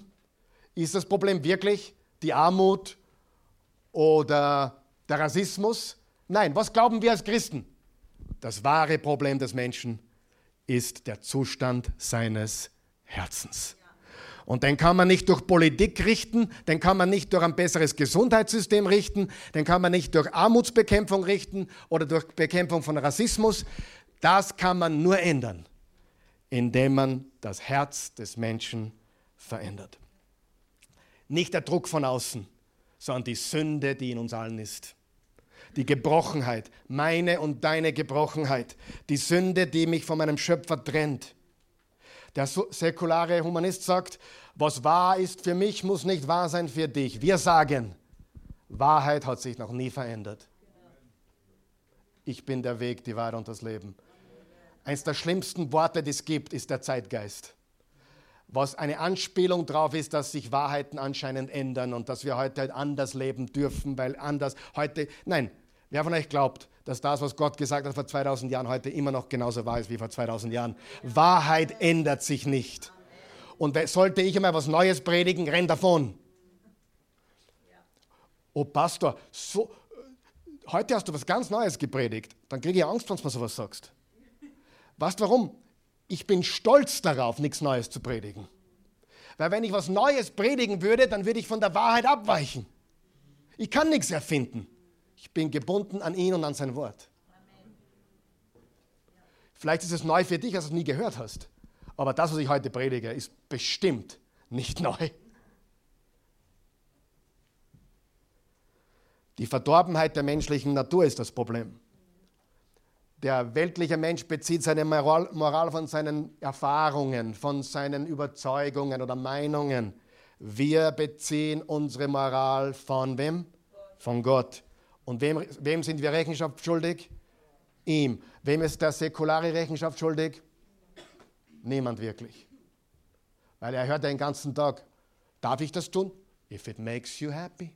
Ist das Problem wirklich die Armut oder der Rassismus? Nein, was glauben wir als Christen? Das wahre Problem des Menschen ist der Zustand seines Herzens. Und den kann man nicht durch Politik richten, den kann man nicht durch ein besseres Gesundheitssystem richten, den kann man nicht durch Armutsbekämpfung richten oder durch Bekämpfung von Rassismus. Das kann man nur ändern, indem man das Herz des Menschen verändert. Nicht der Druck von außen, sondern die Sünde, die in uns allen ist. Die Gebrochenheit, meine und deine Gebrochenheit, die Sünde, die mich von meinem Schöpfer trennt der säkulare Humanist sagt, was wahr ist für mich, muss nicht wahr sein für dich. Wir sagen, Wahrheit hat sich noch nie verändert. Ich bin der Weg, die Wahrheit und das Leben. Eines der schlimmsten Worte, die es gibt, ist der Zeitgeist. Was eine Anspielung darauf ist, dass sich Wahrheiten anscheinend ändern und dass wir heute anders leben dürfen, weil anders heute. Nein, wer von euch glaubt, dass das, was Gott gesagt hat vor 2000 Jahren, heute immer noch genauso wahr ist wie vor 2000 Jahren. Wahrheit ändert sich nicht. Und sollte ich einmal was Neues predigen, renn davon. Oh Pastor, so, heute hast du was ganz Neues gepredigt. Dann kriege ich Angst, wenn du mir sowas sagst. Weißt du warum? Ich bin stolz darauf, nichts Neues zu predigen. Weil wenn ich was Neues predigen würde, dann würde ich von der Wahrheit abweichen. Ich kann nichts erfinden. Ich bin gebunden an ihn und an sein Wort. Vielleicht ist es neu für dich, als du es nie gehört hast. Aber das, was ich heute predige, ist bestimmt nicht neu. Die Verdorbenheit der menschlichen Natur ist das Problem. Der weltliche Mensch bezieht seine Moral, von seinen Erfahrungen, von seinen Überzeugungen oder Meinungen. Wir beziehen unsere Moral von wem? Von Gott. Und wem, wem sind wir Rechenschaft schuldig? Ihm. Wem ist der säkulare Rechenschaft schuldig? Niemand wirklich. Weil er hört den ganzen Tag, darf ich das tun? If it makes you happy.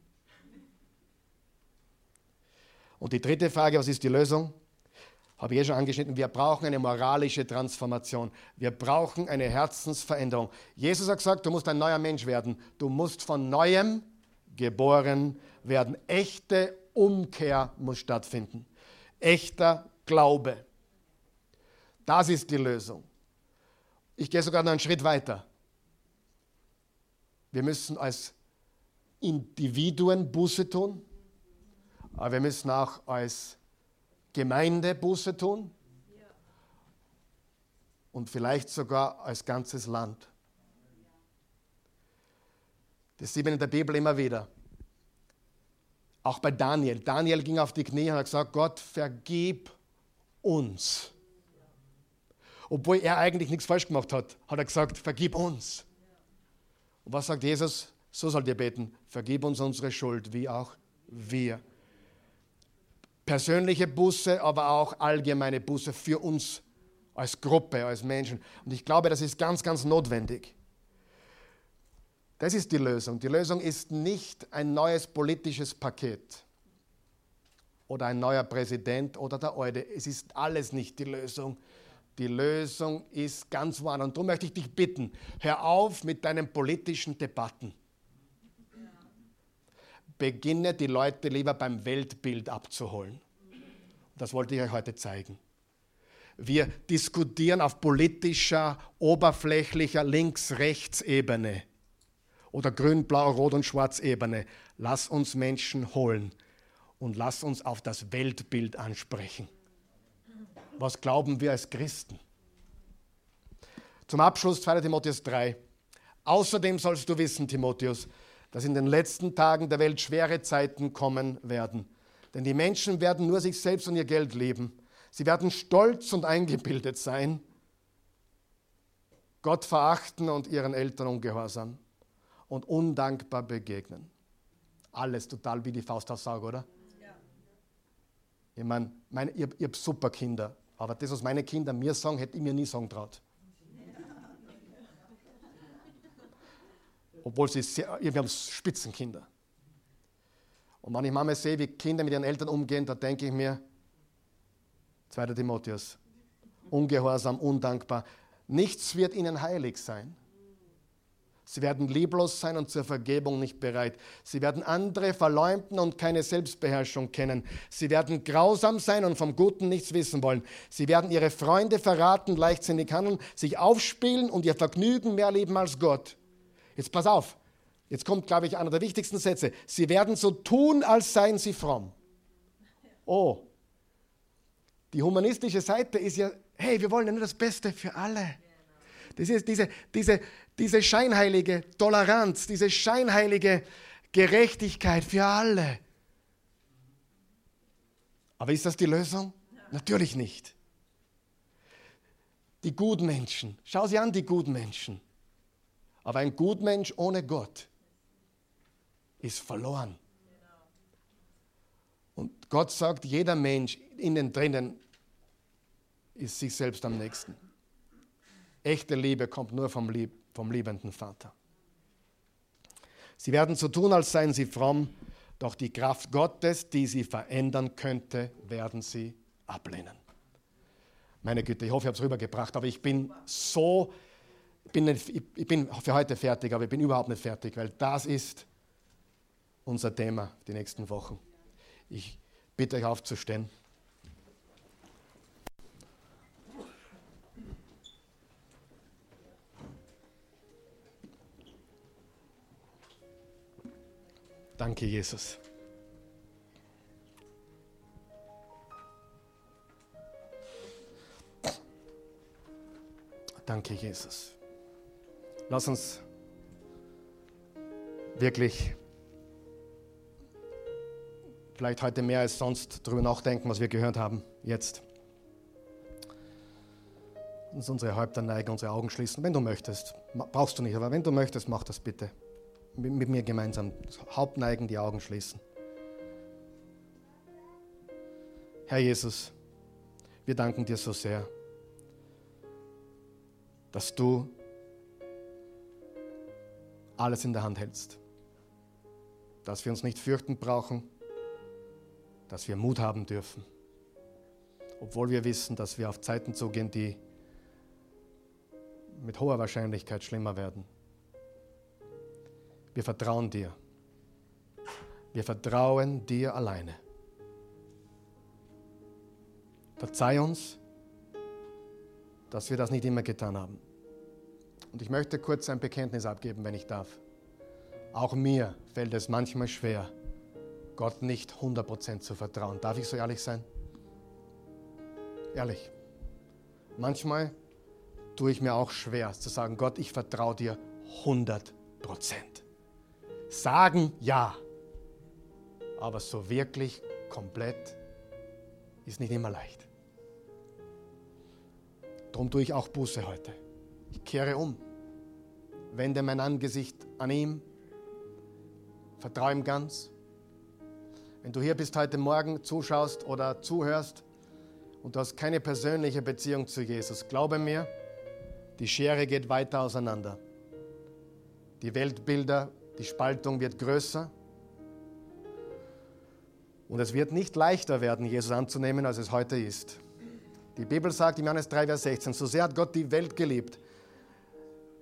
Und die dritte Frage, was ist die Lösung? Habe ich eh schon angeschnitten. Wir brauchen eine moralische Transformation. Wir brauchen eine Herzensveränderung. Jesus hat gesagt, du musst ein neuer Mensch werden. Du musst von neuem geboren werden. Echte Umkehr muss stattfinden. Echter Glaube. Das ist die Lösung. Ich gehe sogar noch einen Schritt weiter. Wir müssen als Individuen Buße tun, aber wir müssen auch als Gemeinde Buße tun und vielleicht sogar als ganzes Land. Das sieht man in der Bibel immer wieder. Auch bei Daniel. Daniel ging auf die Knie und hat gesagt, Gott, vergib uns. Obwohl er eigentlich nichts falsch gemacht hat, hat er gesagt, vergib uns. Und was sagt Jesus? So sollt ihr beten, vergib uns unsere Schuld, wie auch wir. Persönliche Buße, aber auch allgemeine Buße für uns als Gruppe, als Menschen. Und ich glaube, das ist ganz, ganz notwendig. Das ist die Lösung. Die Lösung ist nicht ein neues politisches Paket oder ein neuer Präsident oder der Alte. Es ist alles nicht die Lösung. Die Lösung ist ganz woanders. Und darum möchte ich dich bitten, hör auf mit deinen politischen Debatten. Beginne die Leute lieber beim Weltbild abzuholen. Das wollte ich euch heute zeigen. Wir diskutieren auf politischer, oberflächlicher Links-Rechts-Ebene oder Grün, Blau, Rot und Schwarz-Ebene. Lass uns Menschen holen und lass uns auf das Weltbild ansprechen. Was glauben wir als Christen? Zum Abschluss 2. Timotheus 3. Außerdem sollst du wissen, Timotheus, dass in den letzten Tagen der Welt schwere Zeiten kommen werden. Denn die Menschen werden nur sich selbst und ihr Geld lieben Sie werden stolz und eingebildet sein, Gott verachten und ihren Eltern ungehorsam und undankbar begegnen. Alles total wie die Faustaussage, oder? Ja. Ich meine, mein, ich, ich habe super Kinder, aber das, was meine Kinder mir sagen, hätte ich mir nie sagen traut. Obwohl sie sehr, wir haben Spitzenkinder. Und wenn ich manchmal sehe, wie Kinder mit ihren Eltern umgehen, da denke ich mir, 2. Timotheus. Ungehorsam, undankbar. Nichts wird ihnen heilig sein. Sie werden lieblos sein und zur Vergebung nicht bereit. Sie werden andere verleumden und keine Selbstbeherrschung kennen. Sie werden grausam sein und vom Guten nichts wissen wollen. Sie werden ihre Freunde verraten, leichtsinnig handeln, sich aufspielen und ihr Vergnügen mehr lieben als Gott. Jetzt pass auf. Jetzt kommt, glaube ich, einer der wichtigsten Sätze. Sie werden so tun, als seien sie fromm. Oh, die humanistische Seite ist ja, hey, wir wollen ja nur das Beste für alle. Das ist diese, diese, diese scheinheilige Toleranz, diese scheinheilige Gerechtigkeit für alle. Aber ist das die Lösung? Natürlich nicht. Die guten Menschen, schau sie an, die guten Menschen. Aber ein Gutmensch ohne Gott ist verloren. Und Gott sagt, jeder Mensch innen drinnen ist sich selbst am nächsten. Echte Liebe kommt nur vom, Lieb vom liebenden Vater. Sie werden so tun, als seien sie fromm, doch die Kraft Gottes, die sie verändern könnte, werden sie ablehnen. Meine Güte, ich hoffe, ich habe es rübergebracht, aber ich bin so, bin nicht, ich bin für heute fertig, aber ich bin überhaupt nicht fertig, weil das ist unser Thema die nächsten Wochen. Ich bitte euch aufzustehen. Danke, Jesus. Danke, Jesus. Lass uns wirklich vielleicht heute mehr als sonst darüber nachdenken, was wir gehört haben jetzt. Uns unsere Häupter neigen, unsere Augen schließen, wenn du möchtest. Brauchst du nicht, aber wenn du möchtest, mach das bitte mit, mir gemeinsam. Haupt neigen, die Augen schließen. Herr Jesus, wir danken dir so sehr, dass du alles in der Hand hältst. Dass wir uns nicht fürchten brauchen, dass wir Mut haben dürfen. Obwohl wir wissen, dass wir auf Zeiten zugehen, die mit hoher Wahrscheinlichkeit schlimmer werden. Wir vertrauen dir. Wir vertrauen dir alleine. Verzeih uns, dass wir das nicht immer getan haben. Und ich möchte kurz ein Bekenntnis abgeben, wenn ich darf. Auch mir fällt es manchmal schwer, Gott nicht 100% zu vertrauen. Darf ich so ehrlich sein? Ehrlich. Manchmal tue ich mir auch schwer zu sagen, Gott, ich vertraue dir 100%. Sagen ja, aber so wirklich komplett ist nicht immer leicht. Darum tue ich auch Buße heute. Ich kehre um, wende mein Angesicht an ihm, vertraue ihm ganz. Wenn du hier bist heute Morgen, zuschaust oder zuhörst und du hast keine persönliche Beziehung zu Jesus, glaube mir, die Schere geht weiter auseinander. Die Weltbilder, die Spaltung wird größer. Und es wird nicht leichter werden, Jesus anzunehmen, als es heute ist. Die Bibel sagt im Johannes 3, Vers 16, so sehr hat Gott die Welt geliebt,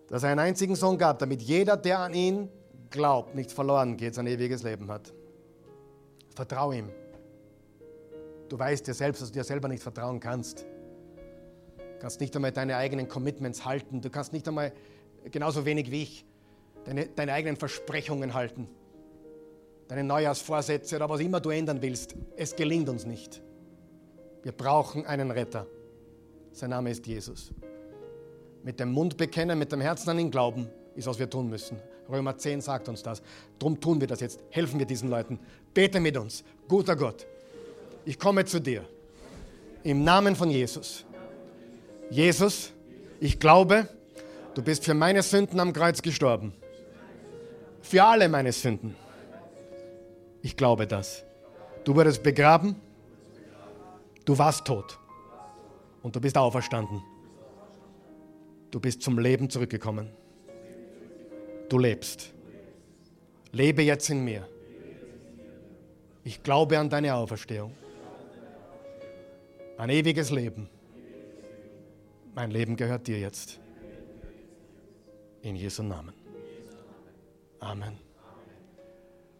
dass er einen einzigen Sohn gab, damit jeder, der an ihn glaubt, nicht verloren geht, sein ewiges Leben hat. Vertraue ihm. Du weißt dir selbst, dass du dir selber nicht vertrauen kannst. Du kannst nicht einmal deine eigenen Commitments halten. Du kannst nicht einmal, genauso wenig wie ich, deine, deine eigenen Versprechungen halten. Deine Neujahrsvorsätze oder was immer du ändern willst. Es gelingt uns nicht. Wir brauchen einen Retter. Sein Name ist Jesus. Mit dem Mund bekennen, mit dem Herzen an ihn glauben, ist, was wir tun müssen. Römer 10 sagt uns das. Darum tun wir das jetzt. Helfen wir diesen Leuten. Bete mit uns. Guter Gott, ich komme zu dir. Im Namen von Jesus. Jesus, ich glaube, du bist für meine Sünden am Kreuz gestorben. Für alle meine Sünden. Ich glaube das. Du wurdest begraben Du warst tot und du bist auferstanden. Du bist zum Leben zurückgekommen. Du lebst. Lebe jetzt in mir. Ich glaube an deine Auferstehung. Ein ewiges Leben. Mein Leben gehört dir jetzt. In Jesu Namen. Amen.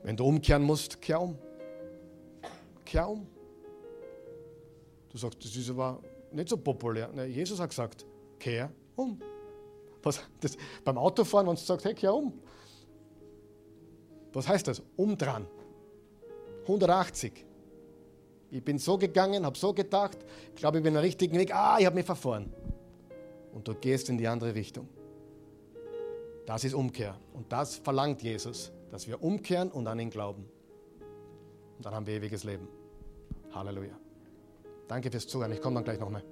Wenn du umkehren musst, kehr um. Kehr um. Du sagst, das ist aber nicht so populär. Nein, Jesus hat gesagt, kehr um. Was, das, beim Autofahren, wenn du sagst, hey, kehr um. Was heißt das? Umdran. 180. Ich bin so gegangen, habe so gedacht, ich glaube, ich bin am richtigen Weg. Ah, ich habe mich verfahren. Und du gehst in die andere Richtung. Das ist Umkehr. Und das verlangt Jesus, dass wir umkehren und an ihn glauben. Und dann haben wir ewiges Leben. Halleluja. Danke fürs Zuhören. Ich komme dann gleich nochmal.